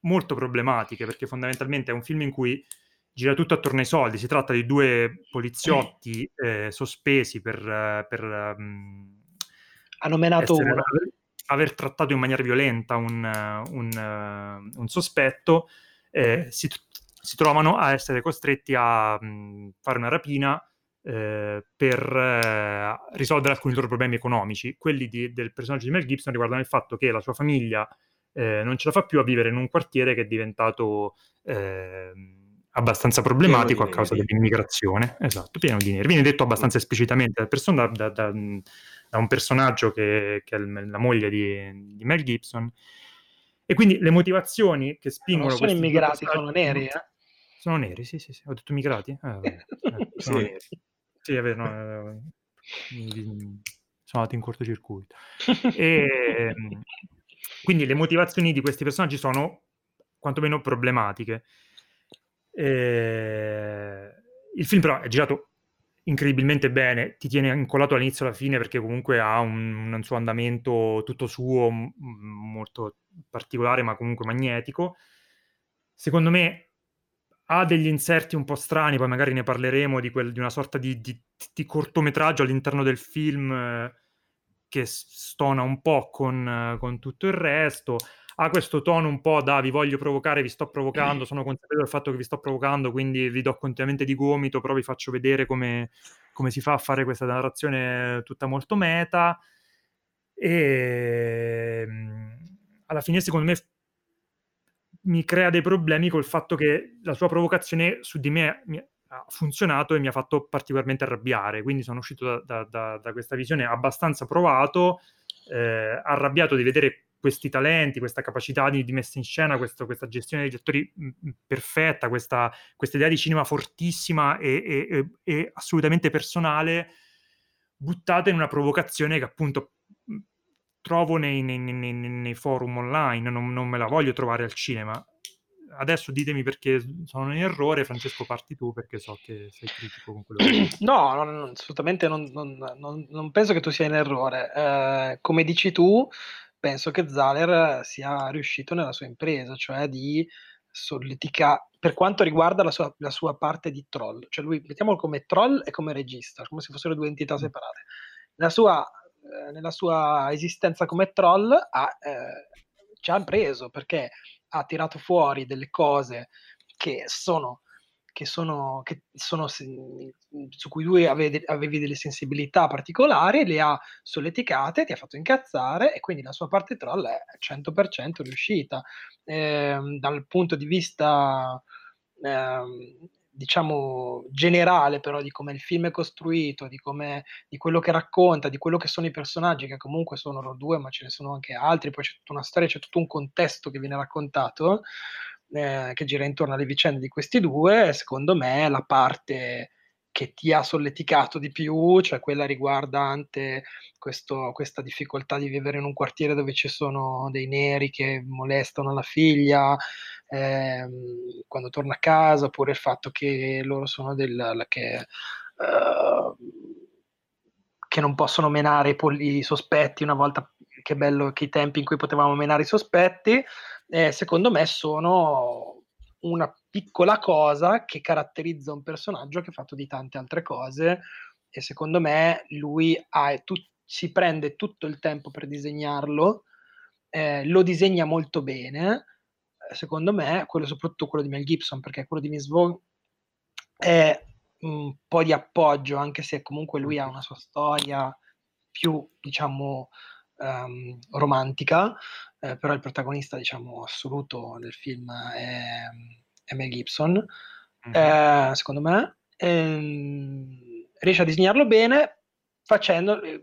molto problematiche perché fondamentalmente è un film in cui gira tutto attorno ai soldi. Si tratta di due poliziotti eh, sospesi per, per um, hanno menato uno. Aver, trattato in maniera violenta un, un, uh, un sospetto. Eh, si, si, trovano a essere costretti a um, fare una rapina eh, per eh, risolvere alcuni loro problemi economici. Quelli di, del personaggio di Mel Gibson riguardano il fatto che la sua famiglia eh, non ce la fa più a vivere in un quartiere che è diventato eh, abbastanza problematico a causa dell'immigrazione, esatto, pieno di neri. Viene detto abbastanza esplicitamente da, persona, da, da, da un personaggio che, che, è la moglie di, di, Mel Gibson. E quindi le motivazioni che spingono... Non sono immigrati, sono neri, eh? Sono neri, sì, sì, sì. Ho detto immigrati? Eh, eh, sono sì. neri. Sì, è vero, no, eh, sono andato in cortocircuito. e, quindi le motivazioni di questi personaggi sono quantomeno problematiche. Eh, il film però è girato incredibilmente bene, ti tiene incollato all'inizio e alla fine perché comunque ha un, un suo andamento tutto suo, m- molto particolare ma comunque magnetico. Secondo me ha degli inserti un po' strani, poi magari ne parleremo di, quel, di una sorta di, di, di, cortometraggio all'interno del film eh, che stona un po' con, con tutto il resto ha questo tono un po' da vi voglio provocare, vi sto provocando, sono consapevole del fatto che vi sto provocando, quindi vi do continuamente di gomito, però vi faccio vedere come, come si fa a fare questa narrazione tutta molto meta. E ehm, alla fine, secondo me, mi crea dei problemi col fatto che la sua provocazione su di me ha funzionato e mi ha fatto particolarmente arrabbiare. Quindi sono uscito da, da, da questa visione abbastanza provato, eh, arrabbiato di vedere questi talenti, questa capacità di, di messa in scena, questo, questa gestione degli attori mh, perfetta, questa, questa, idea di cinema fortissima e, e, e, assolutamente personale, buttata in una provocazione che appunto trovo nei, nei, nei, nei forum online, non, non, me la voglio trovare al cinema. Adesso ditemi perché sono in errore, Francesco parti tu perché so che sei critico con quello che... No, no, no assolutamente non, non, penso che tu sia in errore. Eh, come dici tu, penso che Zahler sia riuscito nella sua impresa, cioè di solleticare, per quanto riguarda la sua, la sua, parte di troll, cioè lui mettiamolo come troll e come regista, come se fossero due entità separate. Nella sua, eh, nella sua esistenza come troll ha, eh, ci ha preso perché ha tirato fuori delle cose che sono che sono, che sono su cui avevi, avevi, delle sensibilità particolari, le ha solleticate, ti ha fatto incazzare e quindi la sua parte troll è 100% riuscita. Eh, dal punto di vista, eh, diciamo, generale però di come il film è costruito, di, di quello che racconta, di quello che sono i personaggi, che comunque sono loro due, ma ce ne sono anche altri, poi c'è tutta una storia, c'è tutto un contesto che viene raccontato eh, che gira intorno alle vicende di questi due, secondo me la parte che ti ha solleticato di più, cioè quella riguardante questo, questa difficoltà di vivere in un quartiere dove ci sono dei neri che molestano la figlia ehm, quando torna a casa, oppure il fatto che loro sono del... che, uh, che non possono menare i, pol- i sospetti una volta che bello che i tempi in cui potevamo menare i sospetti eh, secondo me sono una piccola cosa che caratterizza un personaggio che è fatto di tante altre cose e secondo me lui ha, tu, si prende tutto il tempo per disegnarlo, eh, lo disegna molto bene, secondo me, quello soprattutto quello di Mel Gibson, perché quello di Miss Vogue è un po' di appoggio, anche se comunque lui ha una sua storia più, diciamo, um, romantica, eh, però il protagonista, diciamo, assoluto del film è, è Mel Gibson, mm-hmm. eh, secondo me. Ehm, riesce a disegnarlo bene facendo, eh,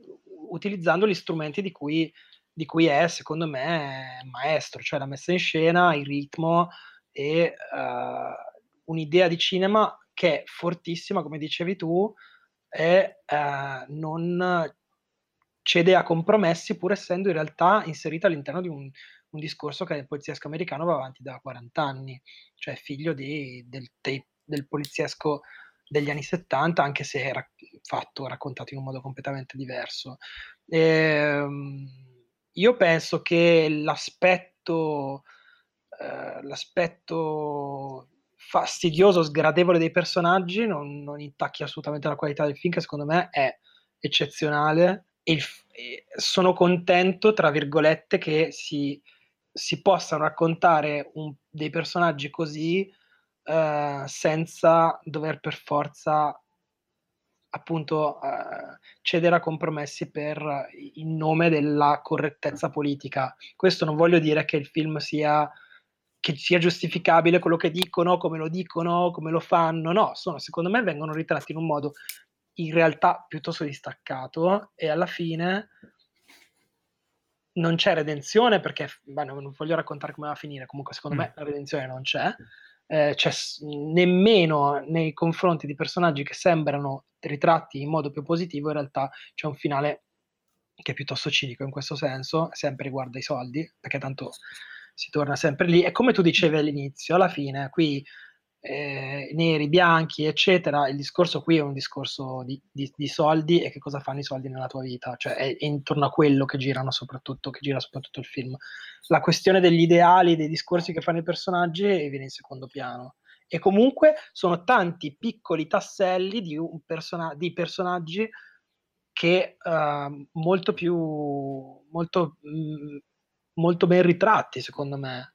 utilizzando gli strumenti di cui, di cui è, secondo me, maestro, cioè la messa in scena, il ritmo e uh, un'idea di cinema che è fortissima, come dicevi tu, e uh, non cede a compromessi pur essendo in realtà inserita all'interno di un, un discorso che nel poliziesco americano va avanti da 40 anni, cioè figlio di, del, del poliziesco degli anni 70, anche se era fatto, raccontato in un modo completamente diverso. Ehm, io penso che l'aspetto, eh, l'aspetto fastidioso, sgradevole dei personaggi non, non intacchi assolutamente la qualità del film, che secondo me è eccezionale il, e sono contento, tra virgolette, che si, si possano raccontare un, dei personaggi così eh, senza dover per forza appunto eh, cedere a compromessi per in nome della correttezza politica. Questo non voglio dire che il film sia che sia giustificabile quello che dicono, come lo dicono, come lo fanno, no, sono, secondo me vengono ritratti in un modo in realtà piuttosto distaccato e alla fine non c'è redenzione perché beh, non voglio raccontare come va a finire, comunque secondo mm. me la redenzione non c'è, eh, c'è nemmeno nei confronti di personaggi che sembrano ritratti in modo più positivo, in realtà c'è un finale che è piuttosto cinico in questo senso, sempre riguarda i soldi, perché tanto si torna sempre lì. E come tu dicevi all'inizio, alla fine qui eh, neri, bianchi, eccetera. Il discorso qui è un discorso di, di, di, soldi e che cosa fanno i soldi nella tua vita, cioè è, intorno a quello che girano soprattutto, che gira soprattutto il film. La questione degli ideali, dei discorsi che fanno i personaggi viene in secondo piano. E comunque sono tanti piccoli tasselli di, persona- di personaggi che uh, molto più molto, mh, mm, molto ben ritratti, secondo me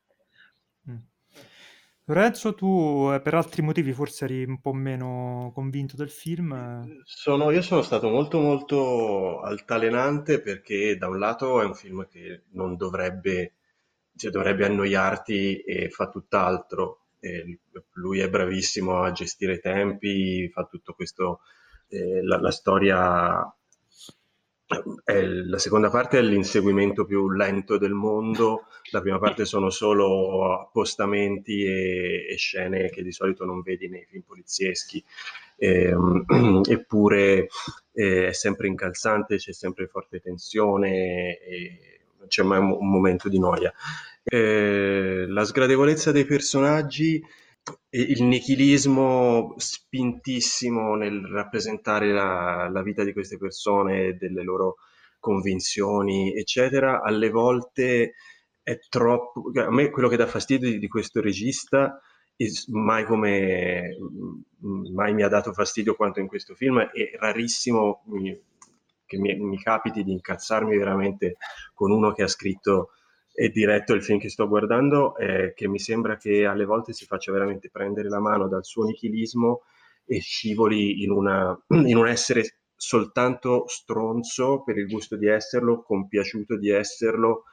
Lorenzo, tu eh, per altri motivi forse eri un po' meno convinto del film. Sono, io sono stato molto molto altalenante perché da un lato è un film che non dovrebbe, cioè dovrebbe annoiarti e fa tutt'altro. E lui è bravissimo a gestire i tempi, fa tutto questo, eh, la, la storia la seconda parte è l'inseguimento più lento del mondo, la prima parte sono solo appostamenti e, e scene che di solito non vedi nei film polizieschi, e, ehm, eppure eh, è sempre incalzante, c'è sempre forte tensione e non c'è mai un, un momento di noia. Eh, la sgradevolezza dei personaggi il nichilismo spintissimo nel rappresentare la, la vita di queste persone, delle loro convinzioni, eccetera, alle volte è troppo... A me quello che dà fastidio di, di questo regista, mai come mai mi ha dato fastidio quanto in questo film, è rarissimo mi, che mi, mi capiti di incazzarmi veramente con uno che ha scritto e diretto il film che sto guardando, eh, che mi sembra che alle volte si faccia veramente prendere la mano dal suo nichilismo e scivoli in, una, in un essere soltanto stronzo per il gusto di esserlo, compiaciuto di esserlo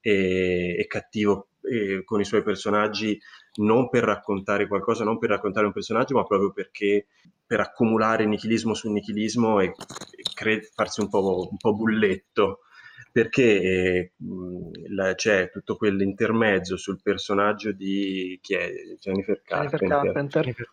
e, e cattivo e con i suoi personaggi non per raccontare qualcosa, non per raccontare un personaggio, ma proprio perché per accumulare nichilismo su nichilismo e, e cre- farsi un po', un po' bulletto perché eh, la, c'è tutto quell'intermezzo sul personaggio di chi è? Jennifer Carpenter. Jennifer Carpenter.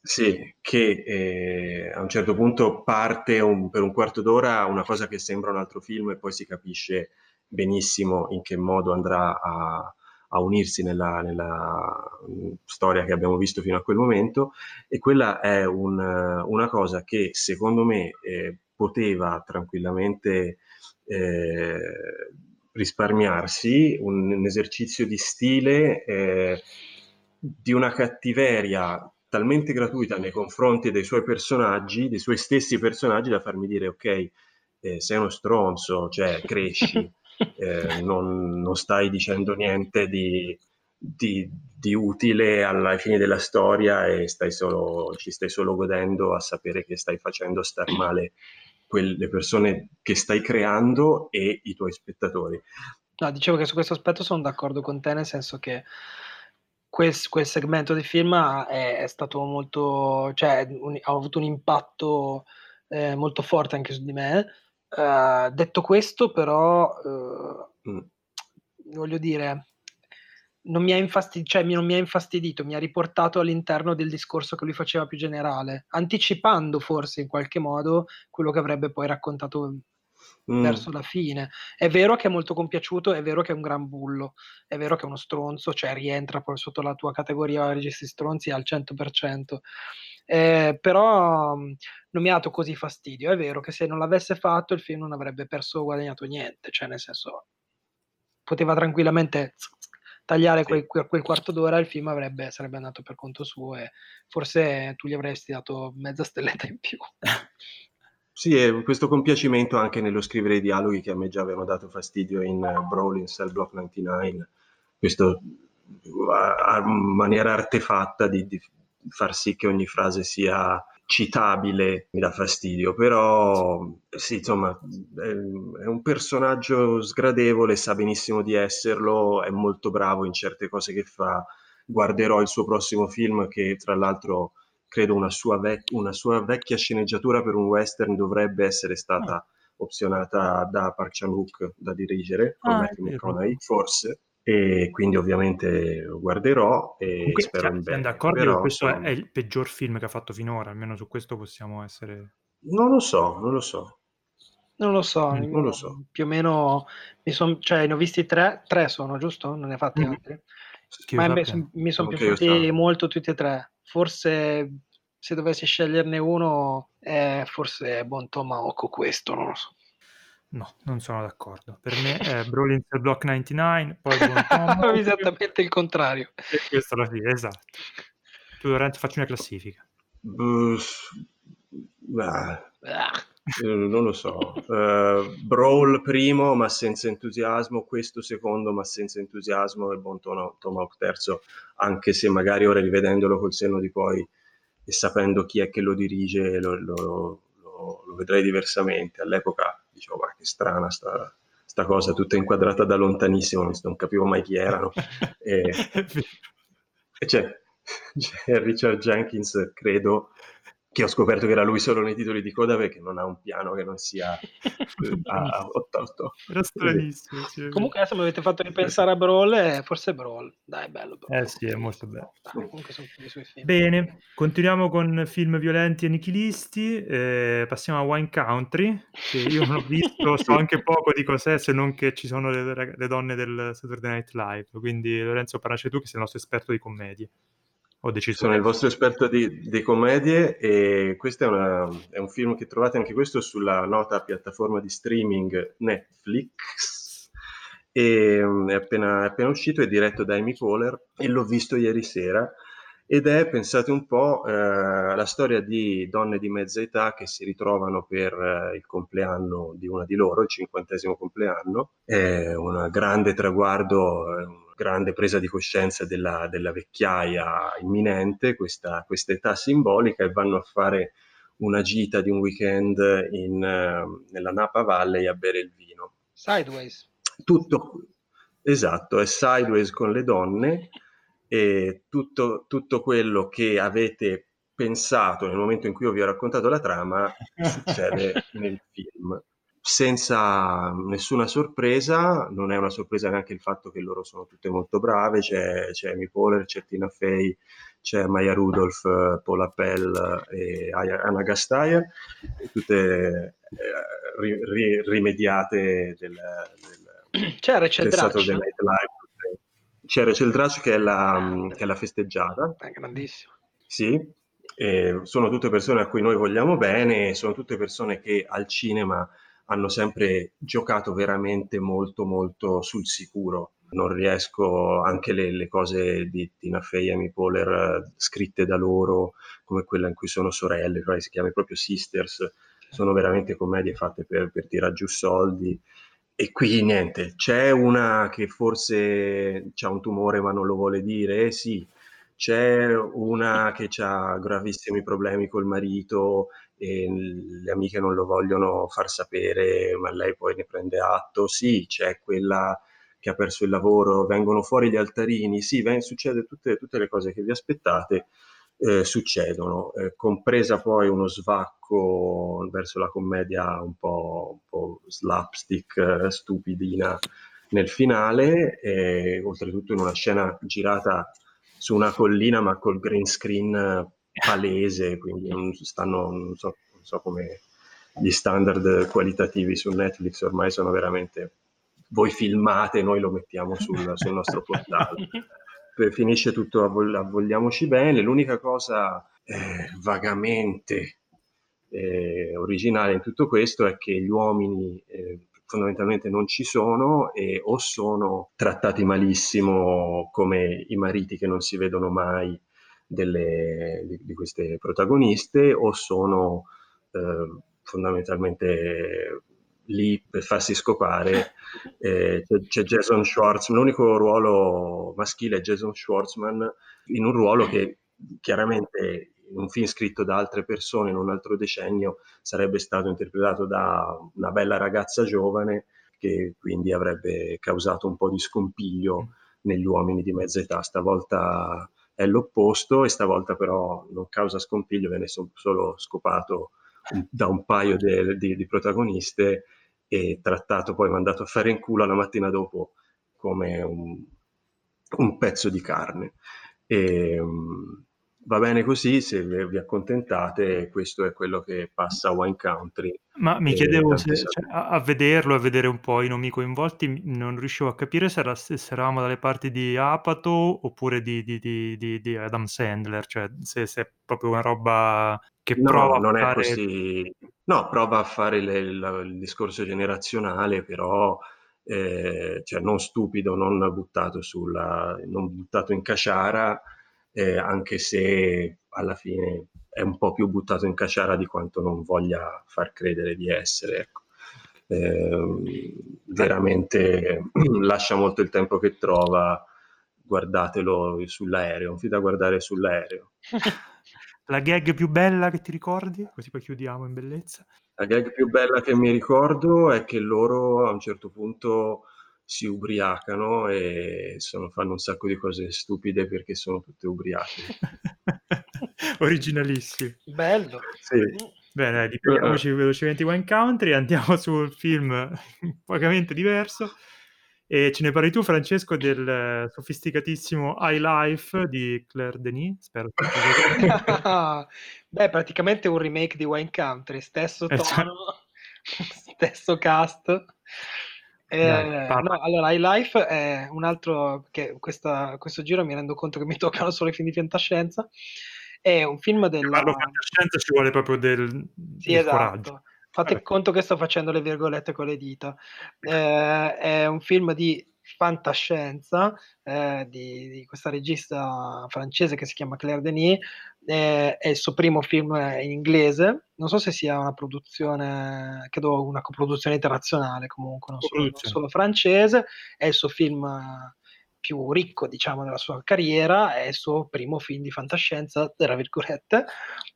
Sì, che eh, a un certo punto parte un, per un quarto d'ora una cosa che sembra un altro film e poi si capisce benissimo in che modo andrà a, a unirsi nella, nella, storia che abbiamo visto fino a quel momento e quella è un, una cosa che secondo me eh, poteva tranquillamente eh, risparmiarsi un, un, esercizio di stile eh, di una cattiveria talmente gratuita nei confronti dei suoi personaggi, dei suoi stessi personaggi, da farmi dire ok, eh, sei uno stronzo, cioè cresci, eh, non, non, stai dicendo niente di, di, di utile alla fine della storia e stai solo, ci stai solo godendo a sapere che stai facendo star male quelle persone che stai creando e i tuoi spettatori. No, dicevo che su questo aspetto sono d'accordo con te, nel senso che quel, quel segmento di film è, è stato molto, cioè un, ha avuto un impatto eh, molto forte anche su di me. Uh, detto questo, però, uh, mm. voglio dire, non mi, ha infastid- cioè, non mi ha infastidito, mi ha riportato all'interno del discorso che lui faceva più generale, anticipando forse in qualche modo quello che avrebbe poi raccontato mm. verso la fine. È vero che è molto compiaciuto, è vero che è un gran bullo, è vero che è uno stronzo, cioè rientra poi sotto la tua categoria registi stronzi al 100%. Eh, però mm, non mi ha dato così fastidio. È vero che se non l'avesse fatto il film non avrebbe perso o guadagnato niente, cioè nel senso poteva tranquillamente tagliare quel, quel, quarto d'ora il film avrebbe, sarebbe andato per conto suo e forse tu gli avresti dato mezza stelletta in più. Sì, e questo compiacimento anche nello scrivere i dialoghi che a me già avevano dato fastidio in uh, Brawl in Cell Block 99, questo a, maniera artefatta di, di, far sì che ogni frase sia citabile mi dà fastidio, però sì, insomma, è, è, un personaggio sgradevole, sa benissimo di esserlo, è molto bravo in certe cose che fa. Guarderò il suo prossimo film che tra l'altro credo una sua, vec- una sua vecchia sceneggiatura per un western dovrebbe essere stata ah. opzionata da Park Chan-wook da dirigere con ah, Matthew McConaughey, forse e quindi ovviamente lo guarderò e Comunque, spero in bene. Siamo d'accordo però, che questo è il peggior film che ha fatto finora, almeno su questo possiamo essere... Non lo so, non lo so. Non lo so, mm, non lo so. Più o meno mi son, cioè, ne ho visti tre, tre sono, giusto? Non ne ha fatti mm. altri? Ma mi, son, mi sono piaciuti molto tutti e tre. Forse se dovessi sceglierne uno, eh, forse è Buon Tomahawk questo, non lo so. No, non sono d'accordo. Per me è Brawling Cell Block 99, poi Buon Esattamente il contrario. E questo alla fine, esatto. Tu Lorenzo facci una classifica. Uh, non lo so. Uh, Brawl primo ma senza entusiasmo, questo secondo ma senza entusiasmo e Buon Tomahawk terzo, anche se magari ora rivedendolo col senno di poi e sapendo chi è che lo dirige lo, lo, lo, lo vedrei diversamente. All'epoca dicevo, ma che strana sta, sta cosa, tutta inquadrata da lontanissimo, non, non capivo mai chi erano. e, e c'è, c'è Richard Jenkins, credo, che ho scoperto che era lui solo nei titoli di coda perché non ha un piano che non sia eh, a 8 Era stranissimo. Sì, comunque adesso mi avete fatto ripensare a Brawl e forse Brawl. Dai, bello. Brawl. Eh sì, è molto bello. Dai, Bene, continuiamo con film violenti e nichilisti. Eh, passiamo a Wine Country, che io non ho visto, so anche poco di cos'è, se non che ci sono le, le donne del Saturday Night Live. Quindi Lorenzo, parlaci tu che sei il nostro esperto di commedie. Ho deciso Sono il vostro esperto di, di commedie e questo è, una, è, un film che trovate anche questo sulla nota piattaforma di streaming Netflix. E, mm, è, appena, è appena uscito, è diretto da Amy Poehler e l'ho visto ieri sera ed è, pensate un po', eh, la storia di donne di mezza età che si ritrovano per eh, il compleanno di una di loro, il cinquantesimo compleanno. È un grande traguardo, grande presa di coscienza della, della vecchiaia imminente, questa, questa, età simbolica, e vanno a fare una gita di un weekend in, uh, nella Napa Valley a bere il vino. Sideways. Tutto, esatto, è sideways con le donne e tutto, tutto quello che avete pensato nel momento in cui io vi ho raccontato la trama succede nel film senza nessuna sorpresa, non è una sorpresa neanche il fatto che loro sono tutte molto brave, c'è, c'è Amy Poehler, c'è Tina Fey, c'è Maya Rudolph, Paula Appel e Anna Gasteyer, tutte eh, ri, ri, rimediate del, del, c'è Rachel del Saturday Night Live. C'è Rachel Dratch che è la, che è la festeggiata. È grandissima. Sì, e sono tutte persone a cui noi vogliamo bene, sono tutte persone che al cinema hanno sempre giocato veramente molto molto sul sicuro. non riesco, anche le, le cose di Tina Fey e Amy Poehler eh, scritte da loro, come quella in cui sono sorelle, cioè si chiama proprio Sisters, sono veramente commedie fatte per, per tirare giù soldi. E qui niente, c'è una che forse ha un tumore ma non lo vuole dire, eh sì, c'è una che ha gravissimi problemi col marito e le amiche non lo vogliono far sapere, ma lei poi ne prende atto. Sì, c'è quella che ha perso il lavoro, vengono fuori gli altarini, sì, ven- succede tutte, tutte le cose che vi aspettate. Eh, succedono, eh, compresa poi uno svacco verso la commedia un po', un po slapstick, eh, stupidina nel finale, e oltretutto in una scena girata su una collina ma col green screen palese, quindi non, stanno, non, so, non so come gli standard qualitativi su Netflix ormai sono veramente voi filmate, noi lo mettiamo sul, sul nostro portale. Finisce tutto vogliamoci bene. L'unica cosa eh, vagamente eh, originale in tutto questo è che gli uomini eh, fondamentalmente non ci sono e o sono trattati malissimo come i mariti che non si vedono mai delle, di, di, queste protagoniste o sono eh, fondamentalmente lì per farsi scopare. Eh, c'è, c'è, Jason Schwartzman, l'unico ruolo maschile è Jason Schwartzman in un ruolo che chiaramente in un film scritto da altre persone in un altro decennio sarebbe stato interpretato da una bella ragazza giovane che quindi avrebbe causato un po' di scompiglio negli uomini di mezza età. Stavolta è l'opposto e stavolta però non causa scompiglio, viene solo scopato da un paio di, di, di protagoniste e trattato poi mandato a fare in culo la mattina dopo come un, un pezzo di carne. E, um, va bene così, se vi accontentate, questo è quello che passa Wine Country. Ma mi chiedevo se, cioè, a, vederlo, a vedere un po' i nomi coinvolti, non riuscivo a capire se, era, se eravamo dalle parti di Apato oppure di, di, di, di Adam Sandler, cioè se, se, è proprio una roba che no, prova non a fare... è così... No, prova a fare le, il, il discorso generazionale, però... Eh, cioè non stupido, non buttato, sulla, non buttato in caciara, eh, anche se alla fine è un po' più buttato in caciara di quanto non voglia far credere di essere. Ecco. Eh, veramente lascia molto il tempo che trova, guardatelo sull'aereo, un film da guardare sull'aereo. La gag più bella che ti ricordi? Così poi chiudiamo in bellezza. La gag più bella che mi ricordo è che loro a un certo punto si ubriacano e sono, fanno un sacco di cose stupide perché sono tutte ubriache. Originalissimi. Bello. Sì. Bene, riprendiamoci velocemente One Country, andiamo sul film vagamente diverso. E ce ne parli tu, Francesco, del sofisticatissimo High Life di Claire Denis. Spero che Beh, praticamente un remake di Wine Country, stesso tono, esatto. stesso cast. Eh, no, allora, High Life è un altro che questa, questo giro mi rendo conto che mi toccano solo i film di fantascienza. È un film della. Parlo fantascienza ci vuole proprio del, sì, del esatto. coraggio. Fate Vabbè. conto che sto facendo le virgolette con le dita. Eh, è un film di fantascienza eh, di, di, questa regista francese che si chiama Claire Denis, eh, è il suo primo film in inglese, non so se sia una produzione, credo una coproduzione internazionale comunque, non solo, non solo francese, è il suo film più ricco diciamo della sua carriera, è il suo primo film di fantascienza, tra virgolette,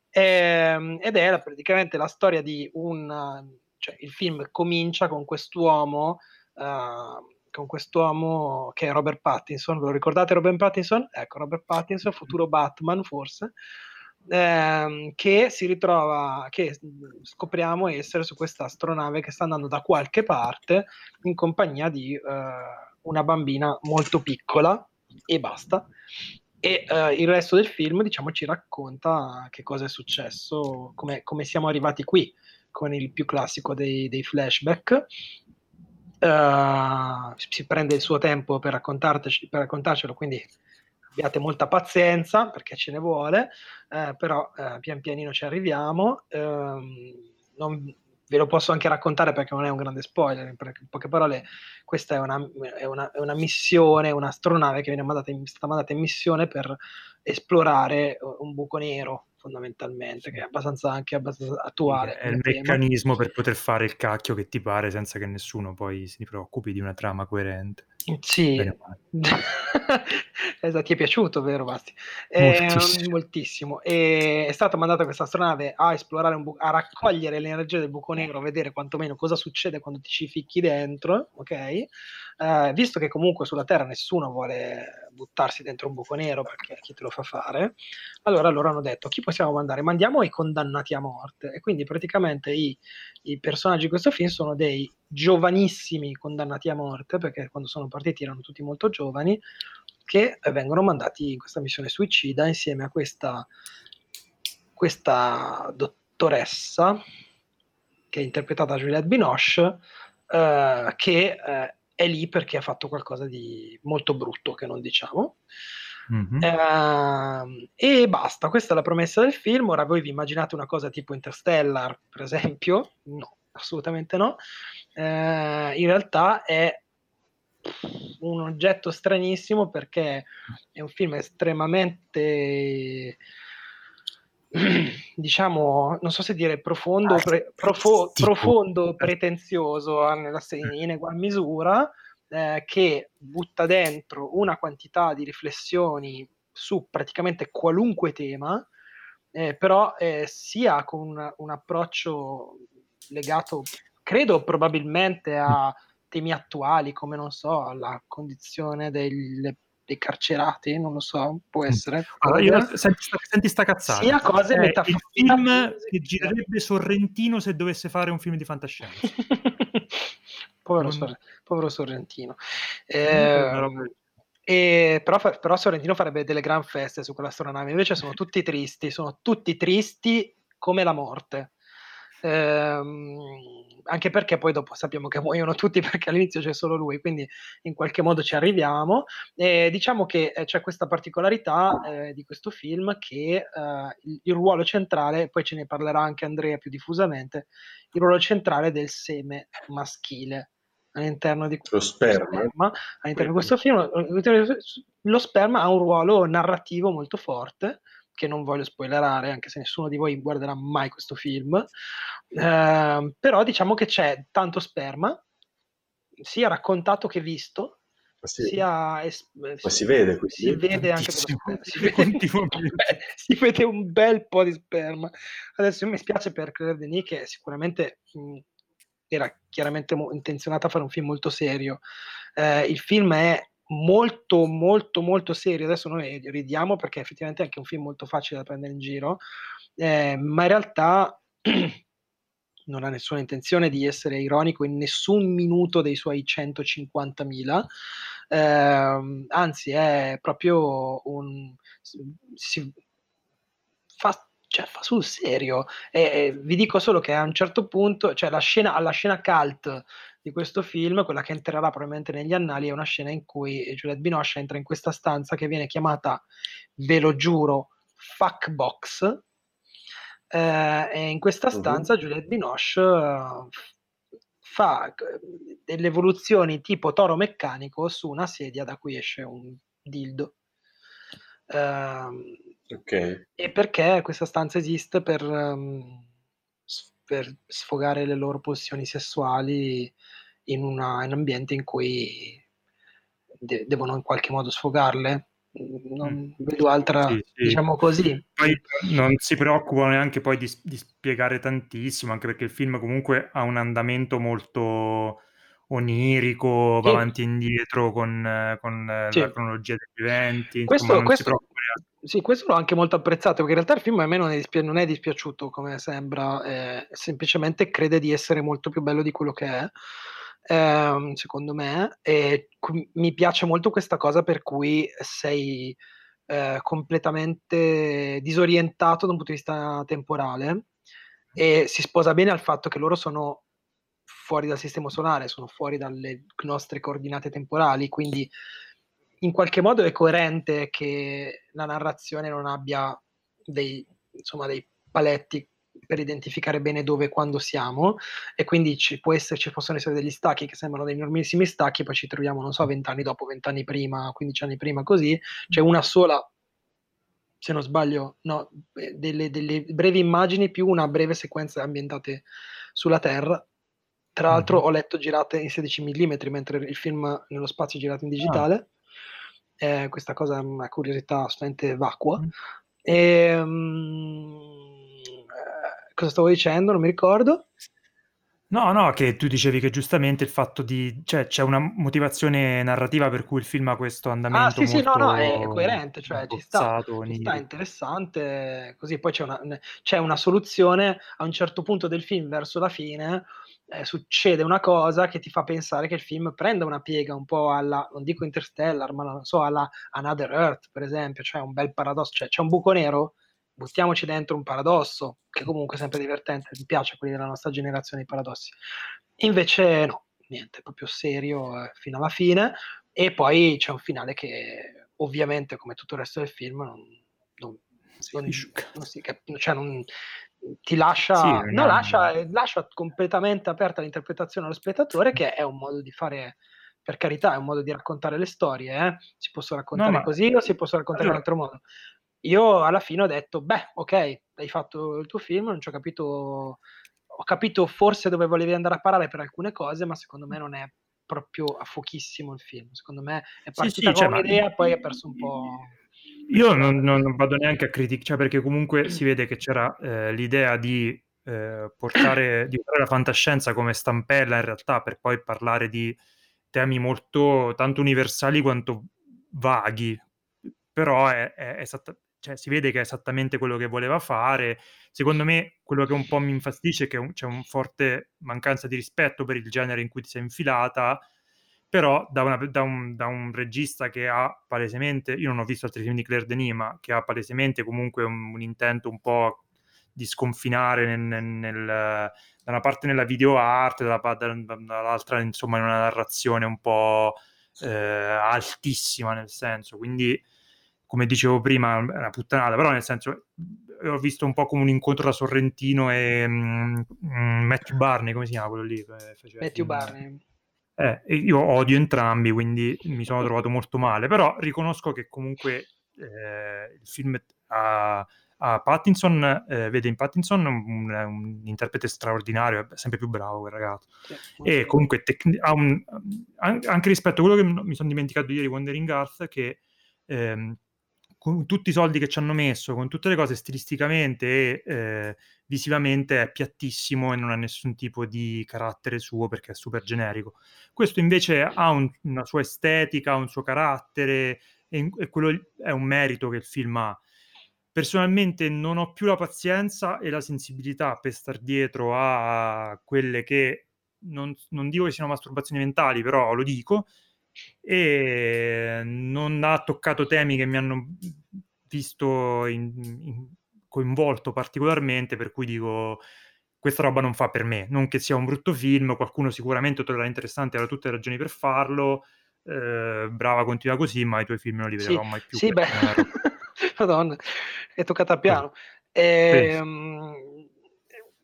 e, ehm, ed è praticamente la storia di un... Cioè, il film comincia con quest'uomo uh, con quest'uomo che è Robert Pattinson. Ve lo ricordate Robert Pattinson? Ecco, Robert Pattinson, futuro Batman forse, ehm, che si ritrova, che scopriamo essere su questa astronave che sta andando da qualche parte in compagnia di eh, una bambina molto piccola e basta. E eh, il resto del film, diciamo, ci racconta che cosa è successo, come, come siamo arrivati qui con il più classico dei, dei flashback uh, si prende il suo tempo per, per raccontarcelo, quindi abbiate molta pazienza perché ce ne vuole, uh, però uh, pian pianino ci arriviamo. Ehm, non ve lo posso anche raccontare perché non è un grande spoiler, in poche parole questa è una, è una, è una missione, un'astronave che viene mandata in, stata mandata in missione per esplorare un buco nero fondamentalmente, che è abbastanza anche abbastanza attuale. È il tema. meccanismo per poter fare il cacchio che ti pare senza che nessuno poi si preoccupi di una trama coerente. Sì, esatto, ti è piaciuto, vero Basti? Moltissimo. Eh, moltissimo. E è stata mandata questa astronave a esplorare bu- a raccogliere l'energia del buco negro, vedere quantomeno cosa succede quando ti ci ficchi dentro, ok? Eh, visto che comunque sulla Terra nessuno vuole buttarsi dentro un buco nero perché chi te lo fa fare, allora loro hanno detto chi possiamo mandare? Mandiamo i condannati a morte. E quindi praticamente i, i personaggi di questo film sono dei giovanissimi condannati a morte, perché quando sono partiti erano tutti molto giovani, che vengono mandati in questa missione suicida insieme a questa, questa dottoressa che è interpretata da Juliette Binoche, eh, che eh, è lì perché ha fatto qualcosa di molto brutto, che non diciamo. Mm-hmm. Eh, e basta, questa è la promessa del film. Ora voi vi immaginate una cosa tipo Interstellar, per esempio? No, assolutamente no. Eh, in realtà è un oggetto stranissimo perché è un film estremamente diciamo, non so se dire profondo, pre, profo, profondo pretenzioso nella, in egual misura, eh, che butta dentro una quantità di riflessioni su praticamente qualunque tema, eh, però eh, sia con un, un, approccio legato, credo probabilmente a temi attuali come non so, la condizione delle dei carcerati, non lo so, può mm. essere. Allora, io, senti, sta, senti sta cazzata. Sia cose è il film che girerebbe Sorrentino se dovesse fare un film di fantascienza. povero, non... Sor- povero Sorrentino. Eh, e, però, però, Sorrentino farebbe delle gran feste su quell'astronave, invece sono tutti tristi, sono tutti tristi come la morte. Ehm, anche perché poi dopo sappiamo che muoiono tutti perché all'inizio c'è solo lui, quindi in qualche modo ci arriviamo. E diciamo che eh, c'è questa particolarità eh, di questo film che eh, il, il, ruolo centrale, poi ce ne parlerà anche Andrea più diffusamente, il ruolo centrale del seme maschile all'interno di questo sperma. sperma all'interno di questo film lo sperma ha un ruolo narrativo molto forte che non voglio spoilerare, anche se nessuno di voi guarderà mai questo film, eh, però diciamo che c'è tanto sperma, sia raccontato che visto, ma si, sia es- ma si vede, si vede anche si vede, si vede un bel po' di sperma. Adesso mi spiace per Claire Denis che sicuramente mh, era chiaramente mo- intenzionata a fare un film molto serio. Eh, il film è molto molto molto serio adesso noi ridiamo perché effettivamente è anche un film molto facile da prendere in giro eh, ma in realtà non ha nessuna intenzione di essere ironico in nessun minuto dei suoi 150.000 eh, anzi è proprio un si fa cioè, fa sul serio. E, vi dico solo che a un certo punto, cioè la scena, alla scena cult di questo film, quella che entrerà probabilmente negli annali, è una scena in cui Juliette Binoche entra in questa stanza che viene chiamata, ve lo giuro, fuck box. Eh, e in questa stanza uh-huh. Juliette Binoche uh, fa delle evoluzioni tipo toro meccanico su una sedia da cui esce un dildo. Uh, okay. E perché questa stanza esiste per, um, per sfogare le loro pulsioni sessuali in, una, in un ambiente in cui de- devono in qualche modo sfogarle. Non mm. vedo altra, sì, sì. diciamo così. Poi non si preoccupano neanche poi di, di, spiegare tantissimo, anche perché il film comunque ha un andamento molto onirico, va sì. avanti e indietro con, con la cronologia degli eventi. Questo, Insomma, questo, sì, questo l'ho anche molto apprezzato, perché in realtà il film a me non è, dispia- non è dispiaciuto come sembra, eh, semplicemente crede di essere molto più bello di quello che è, ehm, secondo me, e cu- mi piace molto questa cosa per cui sei eh, completamente disorientato da un punto di vista temporale e si sposa bene al fatto che loro sono fuori dal sistema solare, sono fuori dalle nostre coordinate temporali, quindi in qualche modo è coerente che la narrazione non abbia dei, insomma, dei paletti per identificare bene dove e quando siamo e quindi ci, può essere, ci possono essere degli stacchi che sembrano dei enormissimi stacchi, poi ci troviamo, non so, vent'anni dopo, vent'anni prima, 15 anni prima, così, c'è una sola, se non sbaglio, no, eh, delle, delle brevi immagini più una breve sequenza ambientate sulla Terra. Tra l'altro ho letto girate in 16 mm, mentre il film nello spazio è girato in Ah. digitale. Eh, questa cosa è una curiosità assolutamente vacua. Mm. E, mm, eh, cosa stavo dicendo? Non mi ricordo. No, no, che tu dicevi che giustamente il fatto di... cioè c'è una motivazione narrativa per cui il film ha questo andamento Ah, sì, sì, no, no, è coerente, cioè ci sta, ci sta, interessante. Così poi c'è una, c'è una soluzione a un certo punto del film, verso la fine, eh, succede una cosa che ti fa pensare che il film prenda una piega un po' alla, non dico Interstellar, ma non so, alla Another Earth, per esempio, cioè un bel paradosso, cioè c'è un buco nero, buttiamoci dentro un paradosso, che comunque è sempre divertente, mi piace quelli della nostra generazione i paradossi. Invece no, niente, proprio serio eh, fino alla fine, e poi c'è un finale che ovviamente, come tutto il resto del film, non, non, Si non- capisce non si cap- cioè non- ti lascia, Sì, no, lascia, eh, lascia completamente aperta l'interpretazione allo spettatore, che è un modo di fare, per carità, è un modo di raccontare le storie, eh. si possono raccontare ma- così o si possono raccontare in un altro modo. Io alla fine ho detto, beh, ok, hai fatto il tuo film, non ci ho capito, ho capito forse dove volevi andare a parare per alcune cose, ma secondo me non è proprio a fuochissimo il film. Secondo me è Sì, partita sì, cioè, con ma- un'idea, poi ha perso un po'. Io non, non- vado neanche a criticare, cioè perché comunque si vede che c'era eh, l'idea di eh, portare, di usare la fantascienza come stampella in realtà per poi parlare di temi molto tanto universali quanto vaghi, però è, è esatta- cioè, si vede che è esattamente quello che voleva fare. Secondo me quello che un po' mi infastidisce è che c'è un forte mancanza di rispetto per il genere in cui ti sei infilata, però da, una- da un, da un regista che ha palesemente, io non ho visto altri film di Claire Denis, ma che ha palesemente comunque un, un intento un po' di sconfinare nel, nel- nel- da una parte nella video art, dalla, dall'altra insomma in una narrazione un po' eh, altissima nel senso, quindi come dicevo prima è una puttanata, però nel senso eh, ho visto un po' come un incontro tra Sorrentino e mm, mm, Matthew Barney, come si chiama quello lì? Matthew? Barney. Eh, io odio entrambi, quindi mi sono trovato molto male, però riconosco che comunque eh, il film ha, ha Pattinson, eh, vede in Pattinson un, un interprete straordinario, è sempre più bravo quel ragazzo. Sì, E comunque tec- un, an- anche rispetto a quello che mi sono dimenticato di dire di Wandering Earth, che ehm, con tutti i soldi che ci hanno messo, con tutte le cose stilisticamente e eh, visivamente è piattissimo e non ha nessun tipo di carattere suo perché è super generico. Questo invece ha un- una sua estetica, un suo carattere e, e quello è un merito che il film ha. Personalmente non ho più la pazienza e la sensibilità per star dietro a quelle che non, non dico che siano masturbazioni mentali, però lo dico, e non ha toccato temi che mi hanno visto in- in- coinvolto particolarmente, per cui dico questa roba non fa per me, non che sia un brutto film, qualcuno sicuramente troverà interessante, avrà tutte le ragioni per farlo, eh, brava, continua così, ma i tuoi film non li Sì, vedrò mai più. sì, beh, Madonna, è toccata a piano. Ehm,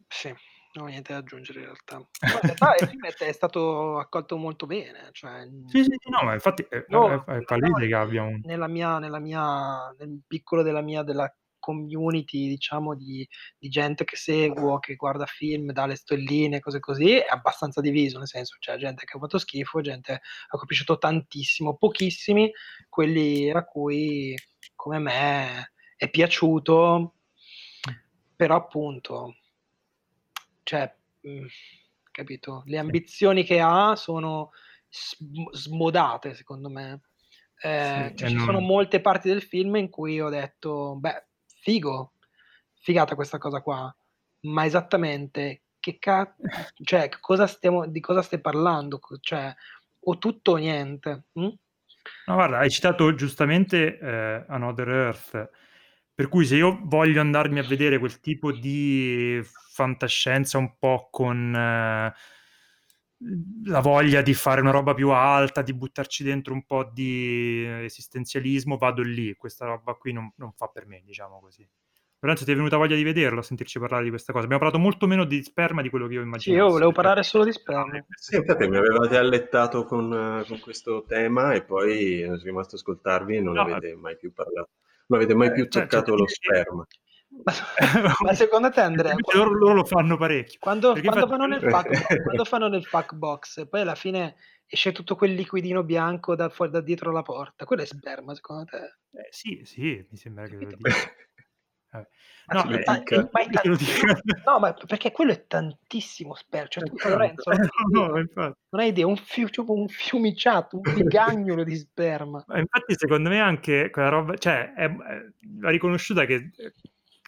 sì, non ho niente da aggiungere in realtà. No, in realtà il film è stato accolto molto bene, cioè, Sì, sì, no, ma infatti è, io- è- è palese che abbia un... nella mia, nella mia, nel piccolo della mia della community, diciamo, di, di gente che seguo, che guarda film, dà le stelline, cose così, è abbastanza diviso, nel senso, c'è gente che ha fatto schifo, gente a cui è piaciuto tantissimo, pochissimi, quelli a cui, come me, è piaciuto, però appunto, cioè, mh, capito, le ambizioni che ha sono sm- smodate, secondo me. Eh, Sì, cioè, e ci non- sono molte parti del film in cui ho detto, beh, figo, figata questa cosa qua, ma esattamente che cazzo, cioè, cosa stiamo, di cosa stai parlando? Cioè, o tutto o niente. hm? No, guarda, hai citato giustamente eh, Another Earth, per cui se io voglio andarmi a vedere quel tipo di fantascienza un po' con eh, la voglia di fare una roba più alta, di buttarci dentro un po' di esistenzialismo, vado lì. Questa roba qui non, non fa per me, diciamo così. Lorenzo, ti è venuta voglia di vederlo, a sentirci parlare di questa cosa? Abbiamo parlato molto meno di sperma di quello che io Sì, immaginavo. io volevo parlare solo di sperma. Sì, infatti mi avevate allettato con, eh, con questo tema e poi sono rimasto a ascoltarvi e non No, avete mai più parlato. Non avete mai eh, più cioè, toccato cioè, lo che- sperma. Ma, secondo te, Andrea, Invece loro, loro lo fanno parecchio. quando, quando fanno nel fuck, quando fanno nel fuck box e poi alla fine esce tutto quel liquidino bianco da, fuori, da dietro la porta, quello è sperma secondo te? Eh, sì, sì, mi sembra che lo dica. Ma No, sì, eh, ma- ma lo tantissimo- no, ma perché quello è tantissimo sperma. Cioè, Lorenzo, non hai No, idea, no, infatti. non hai idea, un, fiu- un fiumiciato, un bigagnolo di sperma. Ma infatti, secondo me, anche quella roba, cioè, è, è- riconosciuta che eh,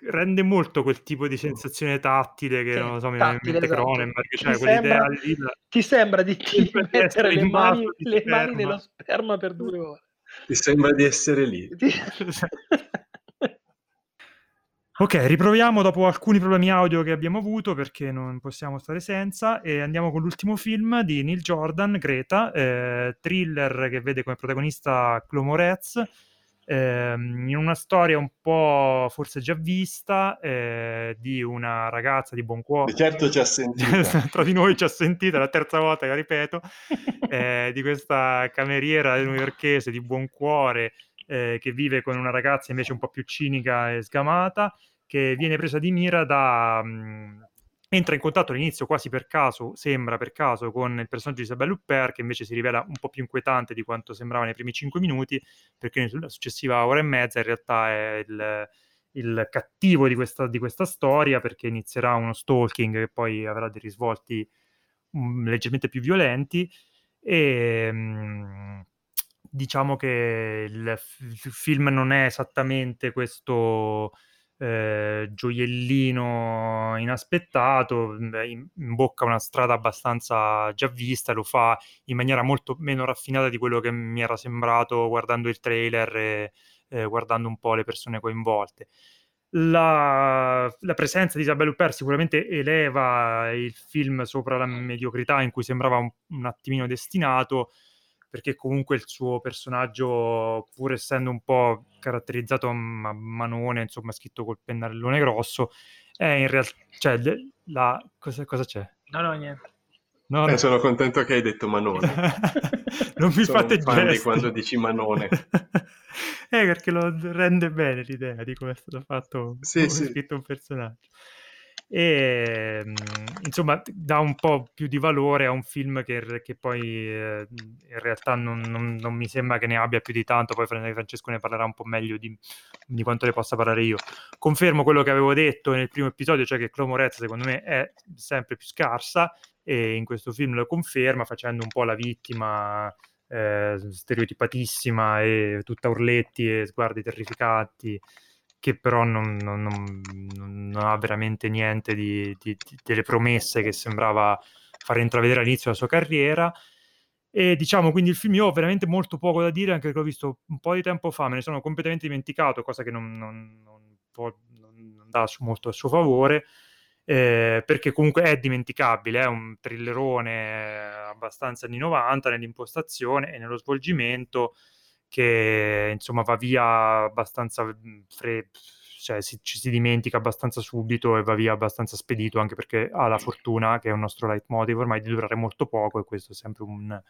rende molto quel tipo di sensazione tattile che Sì, non lo so, mi viene in mente esatto. Cronenberg, Ti cioè quell'idea sembra- lì. da- Ti sembra di, di mettere le mani, le mani sperma. nello sperma per due ore. Ti sembra di essere lì. Ti- Ok, riproviamo dopo alcuni problemi audio che abbiamo avuto perché non possiamo stare senza e andiamo con l'ultimo film di Neil Jordan, Greta, eh, thriller che vede come protagonista Chloe Moretz, ehm, in una storia un po' forse già vista eh, di una ragazza di buon cuore. Certo ci ha sentito. Tra di noi ci ha sentito, è la terza volta che la ripeto, eh, di questa cameriera newyorkese di buon cuore eh, che vive con una ragazza invece un po' più cinica e sgamata, che viene presa di mira da... mh, entra in contatto all'inizio quasi per caso, sembra per caso, con il personaggio di Isabelle Huppert, che invece si rivela un po' più inquietante di quanto sembrava nei primi cinque minuti, perché nella successiva ora e mezza in realtà è il, il cattivo di questa, di questa storia, perché inizierà uno stalking che poi avrà dei risvolti mm, leggermente più violenti. E mm, diciamo che il, il film non è esattamente questo eh, gioiellino inaspettato, beh, in- imbocca una strada abbastanza già vista, lo fa in maniera molto meno raffinata di quello che mi era sembrato guardando il trailer e eh, guardando un po' le persone coinvolte. La, la presenza di Isabelle Huppert sicuramente eleva il film sopra la mediocrità in cui sembrava un, un attimino destinato, perché comunque il suo personaggio, pur essendo un po' caratterizzato a ma- manone, insomma, scritto col pennarellone grosso, è in realtà... Cioè, le- la, cosa, cosa c'è? No, no, niente. No, Eh, no. sono contento che hai detto Manone. non mi Sono fate fan di gesti. quando dici Manone. eh, perché lo rende bene l'idea di come è stato fatto, Sì, come è sì. scritto un personaggio. E mm, insomma, dà un po' più di valore a un film che, che poi eh, in realtà non, non- non mi sembra che ne abbia più di tanto. Poi Fran- Francesco ne parlerà un po' meglio di, di quanto ne possa parlare io. Confermo quello che avevo detto nel primo episodio, cioè che Chloe Moretz secondo me è sempre più scarsa e in questo film lo conferma facendo un po' la vittima eh, stereotipatissima e tutta urletti e sguardi terrificanti che però non, non- non- non ha veramente niente di, di- di- delle promesse che sembrava far intravedere all'inizio della sua carriera. E diciamo quindi il film io ho veramente molto poco da dire anche perché l'ho visto un po' di tempo fa me ne sono completamente dimenticato cosa che non, non- non può- non- dà molto a suo favore eh, perché comunque è dimenticabile, è un thrillerone eh, abbastanza anni 90 nell'impostazione e nello svolgimento che insomma va via abbastanza mh, fre- cioè si- ci si dimentica abbastanza subito e va via abbastanza spedito anche perché ha la fortuna che è un nostro leitmotiv ormai di durare molto poco e questo è sempre un,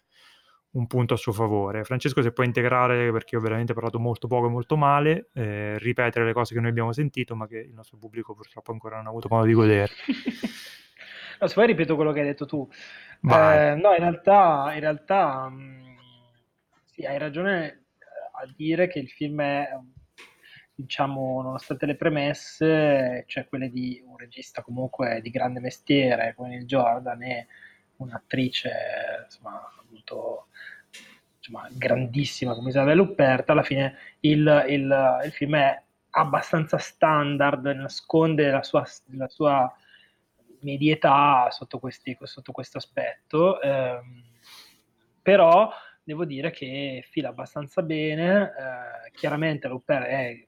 un punto a suo favore. Francesco se puoi integrare perché ho veramente parlato molto poco e molto male, eh, ripetere le cose che noi abbiamo sentito ma che il nostro pubblico purtroppo ancora non ha avuto modo di godere. No, se poi ripeto quello che hai detto tu. Eh, no, in realtà, in realtà mh, sì, hai ragione a dire che il film è, diciamo, nonostante le premesse, cioè quelle di un regista comunque di grande mestiere come il Jordan e un'attrice insomma, molto insomma, grandissima come Isabella Huppert, alla fine il, il- il film è abbastanza standard, nasconde la sua, la sua medietà sotto, questi- sotto questo aspetto, ehm, però devo dire che fila abbastanza bene, eh, chiaramente l'Huppert è,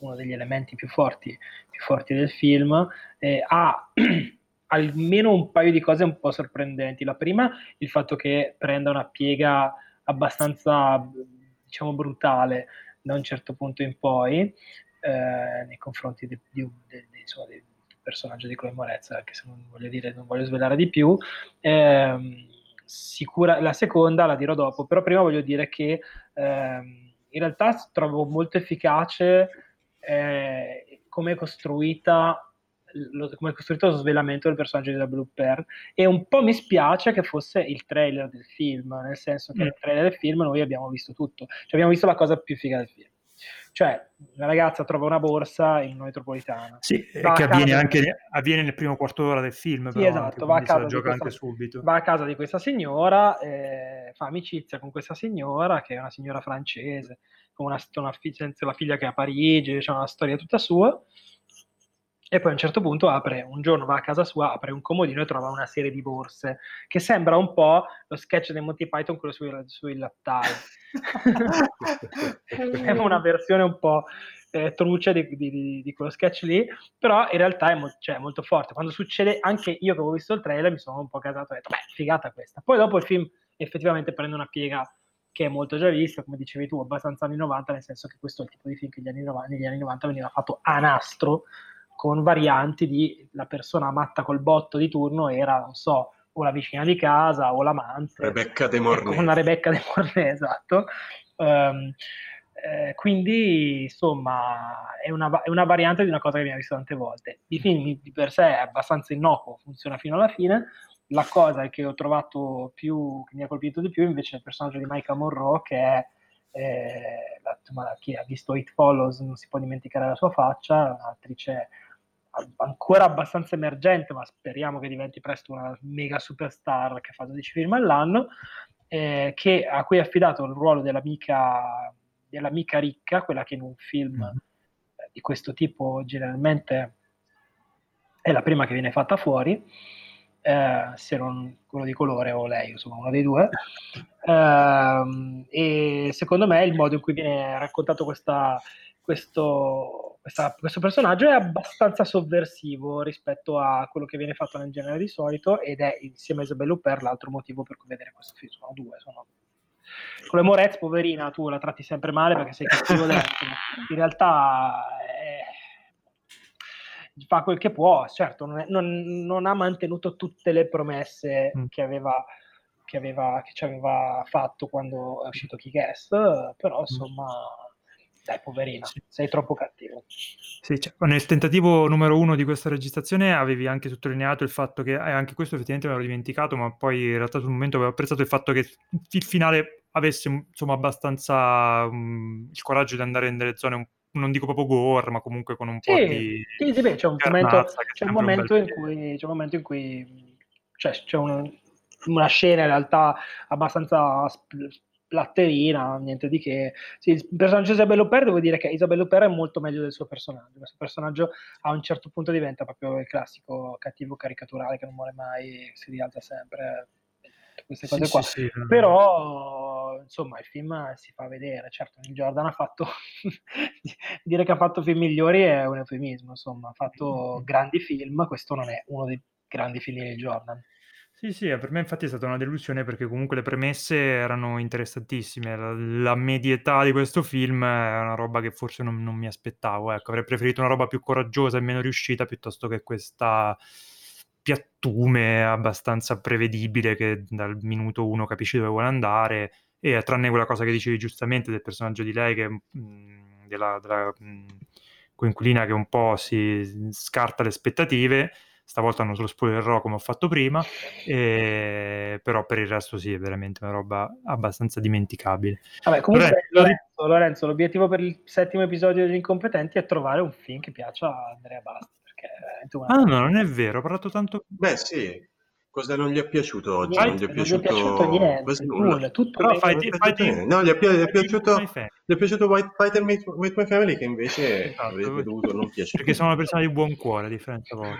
uno degli elementi più forti, più forti del film, eh, ha almeno un paio di cose un po' sorprendenti. La prima, il fatto che prenda una piega abbastanza, diciamo, brutale da un certo punto in poi, eh, nei confronti di, di, del personaggio di Chloe Moretz, anche se non voglio dire, non voglio svelare di più. Eh, sicura, la seconda la dirò dopo, però prima voglio dire che ehm, in realtà trovo molto efficace eh, come è costruita lo, come è costruito lo svelamento del personaggio di The Blue Pearl e un po' mi spiace che fosse il trailer del film, nel senso che mm. nel trailer del film noi abbiamo visto tutto, cioè abbiamo visto la cosa più figa del film. Cioè, la ragazza trova una borsa in metropolitana. Sì, che avviene anche avviene nel primo quarto d'ora del film. Sì, esatto, va a, casa di questa, va a casa di questa signora, eh, fa amicizia con questa signora, che è una signora francese, con una, una, una figlia che è a Parigi, c'è una storia tutta sua. E poi a un certo punto apre, un giorno va a casa sua, apre un comodino e trova una serie di borse, che sembra un po' lo sketch dei Monty Python, quello sui, sui lattai. è una versione un po' eh, truce di, di, di, quello sketch lì, però in realtà è mo- cioè, molto forte. Quando succede, anche io che avevo visto il trailer, mi sono un po' casato e ho detto, beh, figata questa. Poi dopo il film effettivamente prende una piega che è molto già vista, come dicevi tu, abbastanza anni 90, nel senso che questo è il tipo di film che negli anni 90, negli anni 90 veniva fatto a nastro, con varianti di la persona matta col botto di turno era, non so, o la vicina di casa o l'amante. Rebecca De Mornay. Con la Rebecca De Mornay, esatto. Um, eh, quindi, insomma, è una, è una, variante di una cosa che abbiamo visto tante volte. Il film di per sé è abbastanza innocuo, funziona fino alla fine. La cosa che ho trovato più, che mi ha colpito di più invece è il personaggio di Michael Monroe, che è eh, la, chi ha visto It Follows non si può dimenticare la sua faccia, un'attrice ancora abbastanza emergente, ma speriamo che diventi presto una mega superstar che fa 12 film all'anno, eh, che, a cui è affidato il ruolo dell'amica, dell'amica ricca, quella che in un film mm-hmm. di questo tipo generalmente è la prima che viene fatta fuori, eh, se non quello di colore o lei, insomma uno dei due. Eh, e secondo me il modo in cui viene raccontato questa, questo questa, questo personaggio è abbastanza sovversivo rispetto a quello che viene fatto nel genere di solito ed è insieme a Isabelle Huppert l'altro motivo per cui vedere questo film. Sono due, sono con le Moretz, poverina, tu la tratti sempre male perché sei cattivo dentro. In realtà eh, fa quel che può, certo, non, è, non, non, ha mantenuto tutte le promesse mm. che, aveva, che, aveva, che ci aveva fatto quando è uscito Kick-Ass, però mm. Dai poverina, sì. sei troppo cattivo. Sì, cioè, nel tentativo numero uno di questa registrazione avevi anche sottolineato il fatto che, eh, anche questo effettivamente me l'ho dimenticato, ma poi in realtà sul momento avevo apprezzato il fatto che il finale avesse insomma abbastanza um, il coraggio di andare nelle zone un non dico proprio gore, ma comunque con un sì, po' di. Sì, sì, beh, c'è un momento, c'è un momento in cui, c'è un momento in cui cioè, c'è un, una scena in realtà abbastanza platterina, niente di che. Sì, il personaggio di Isabelle Huppert, devo dire che Isabelle Huppert è molto meglio del suo personaggio. Questo personaggio a un certo punto diventa proprio il classico cattivo caricaturale che non muore mai, si rialza sempre, queste cose sì, qua. Sì, sì, Però, insomma, il film si fa vedere. Certo, Neil Jordan ha fatto... dire che ha fatto film migliori è un eufemismo, insomma, ha fatto mm-hmm. grandi film, questo non è uno dei grandi film di Jordan. Sì, sì, per me infatti è stata una delusione perché comunque le premesse erano interessantissime. La, la medietà di questo film è una roba che forse non, non mi aspettavo. Ecco, avrei preferito una roba più coraggiosa e meno riuscita piuttosto che questa piattume abbastanza prevedibile che dal minuto uno capisci dove vuole andare. E tranne quella cosa che dicevi giustamente del personaggio di lei, che, mh, mm, della, della mh, mm, coinquilina che un po' si scarta le aspettative stavolta non se lo spoilerò come ho fatto prima, e... però per il resto sì, è veramente una roba abbastanza dimenticabile. Vabbè, comunque Lorenzo, Lorenzo, l'obiettivo per il settimo episodio degli incompetenti è trovare un film che piaccia a Andrea Basti. Perché ah no, non è vero, ho parlato tanto... Beh sì, Cosa non gli è piaciuto oggi? Niente, non gli è piaciuto, non gli è piaciuto niente, nulla. Tutto Però fai, fai, fai, no, gli è, pi- gli è piaciuto, gli è piaciuto White Fighter with, with My Family che invece esatto, avrebbe dovuto non piacere. Perché sono una persona di buon cuore, a differenza voi.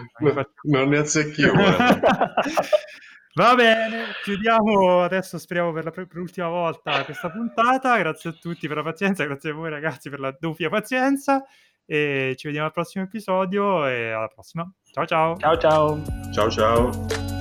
non ne azzecchio. Va bene, chiudiamo adesso, speriamo per, la, per l'ultima volta questa puntata. Grazie a tutti per la pazienza, grazie a voi ragazzi per la doppia pazienza e ci vediamo al prossimo episodio e alla prossima. Ciao ciao. Ciao ciao. Ciao ciao.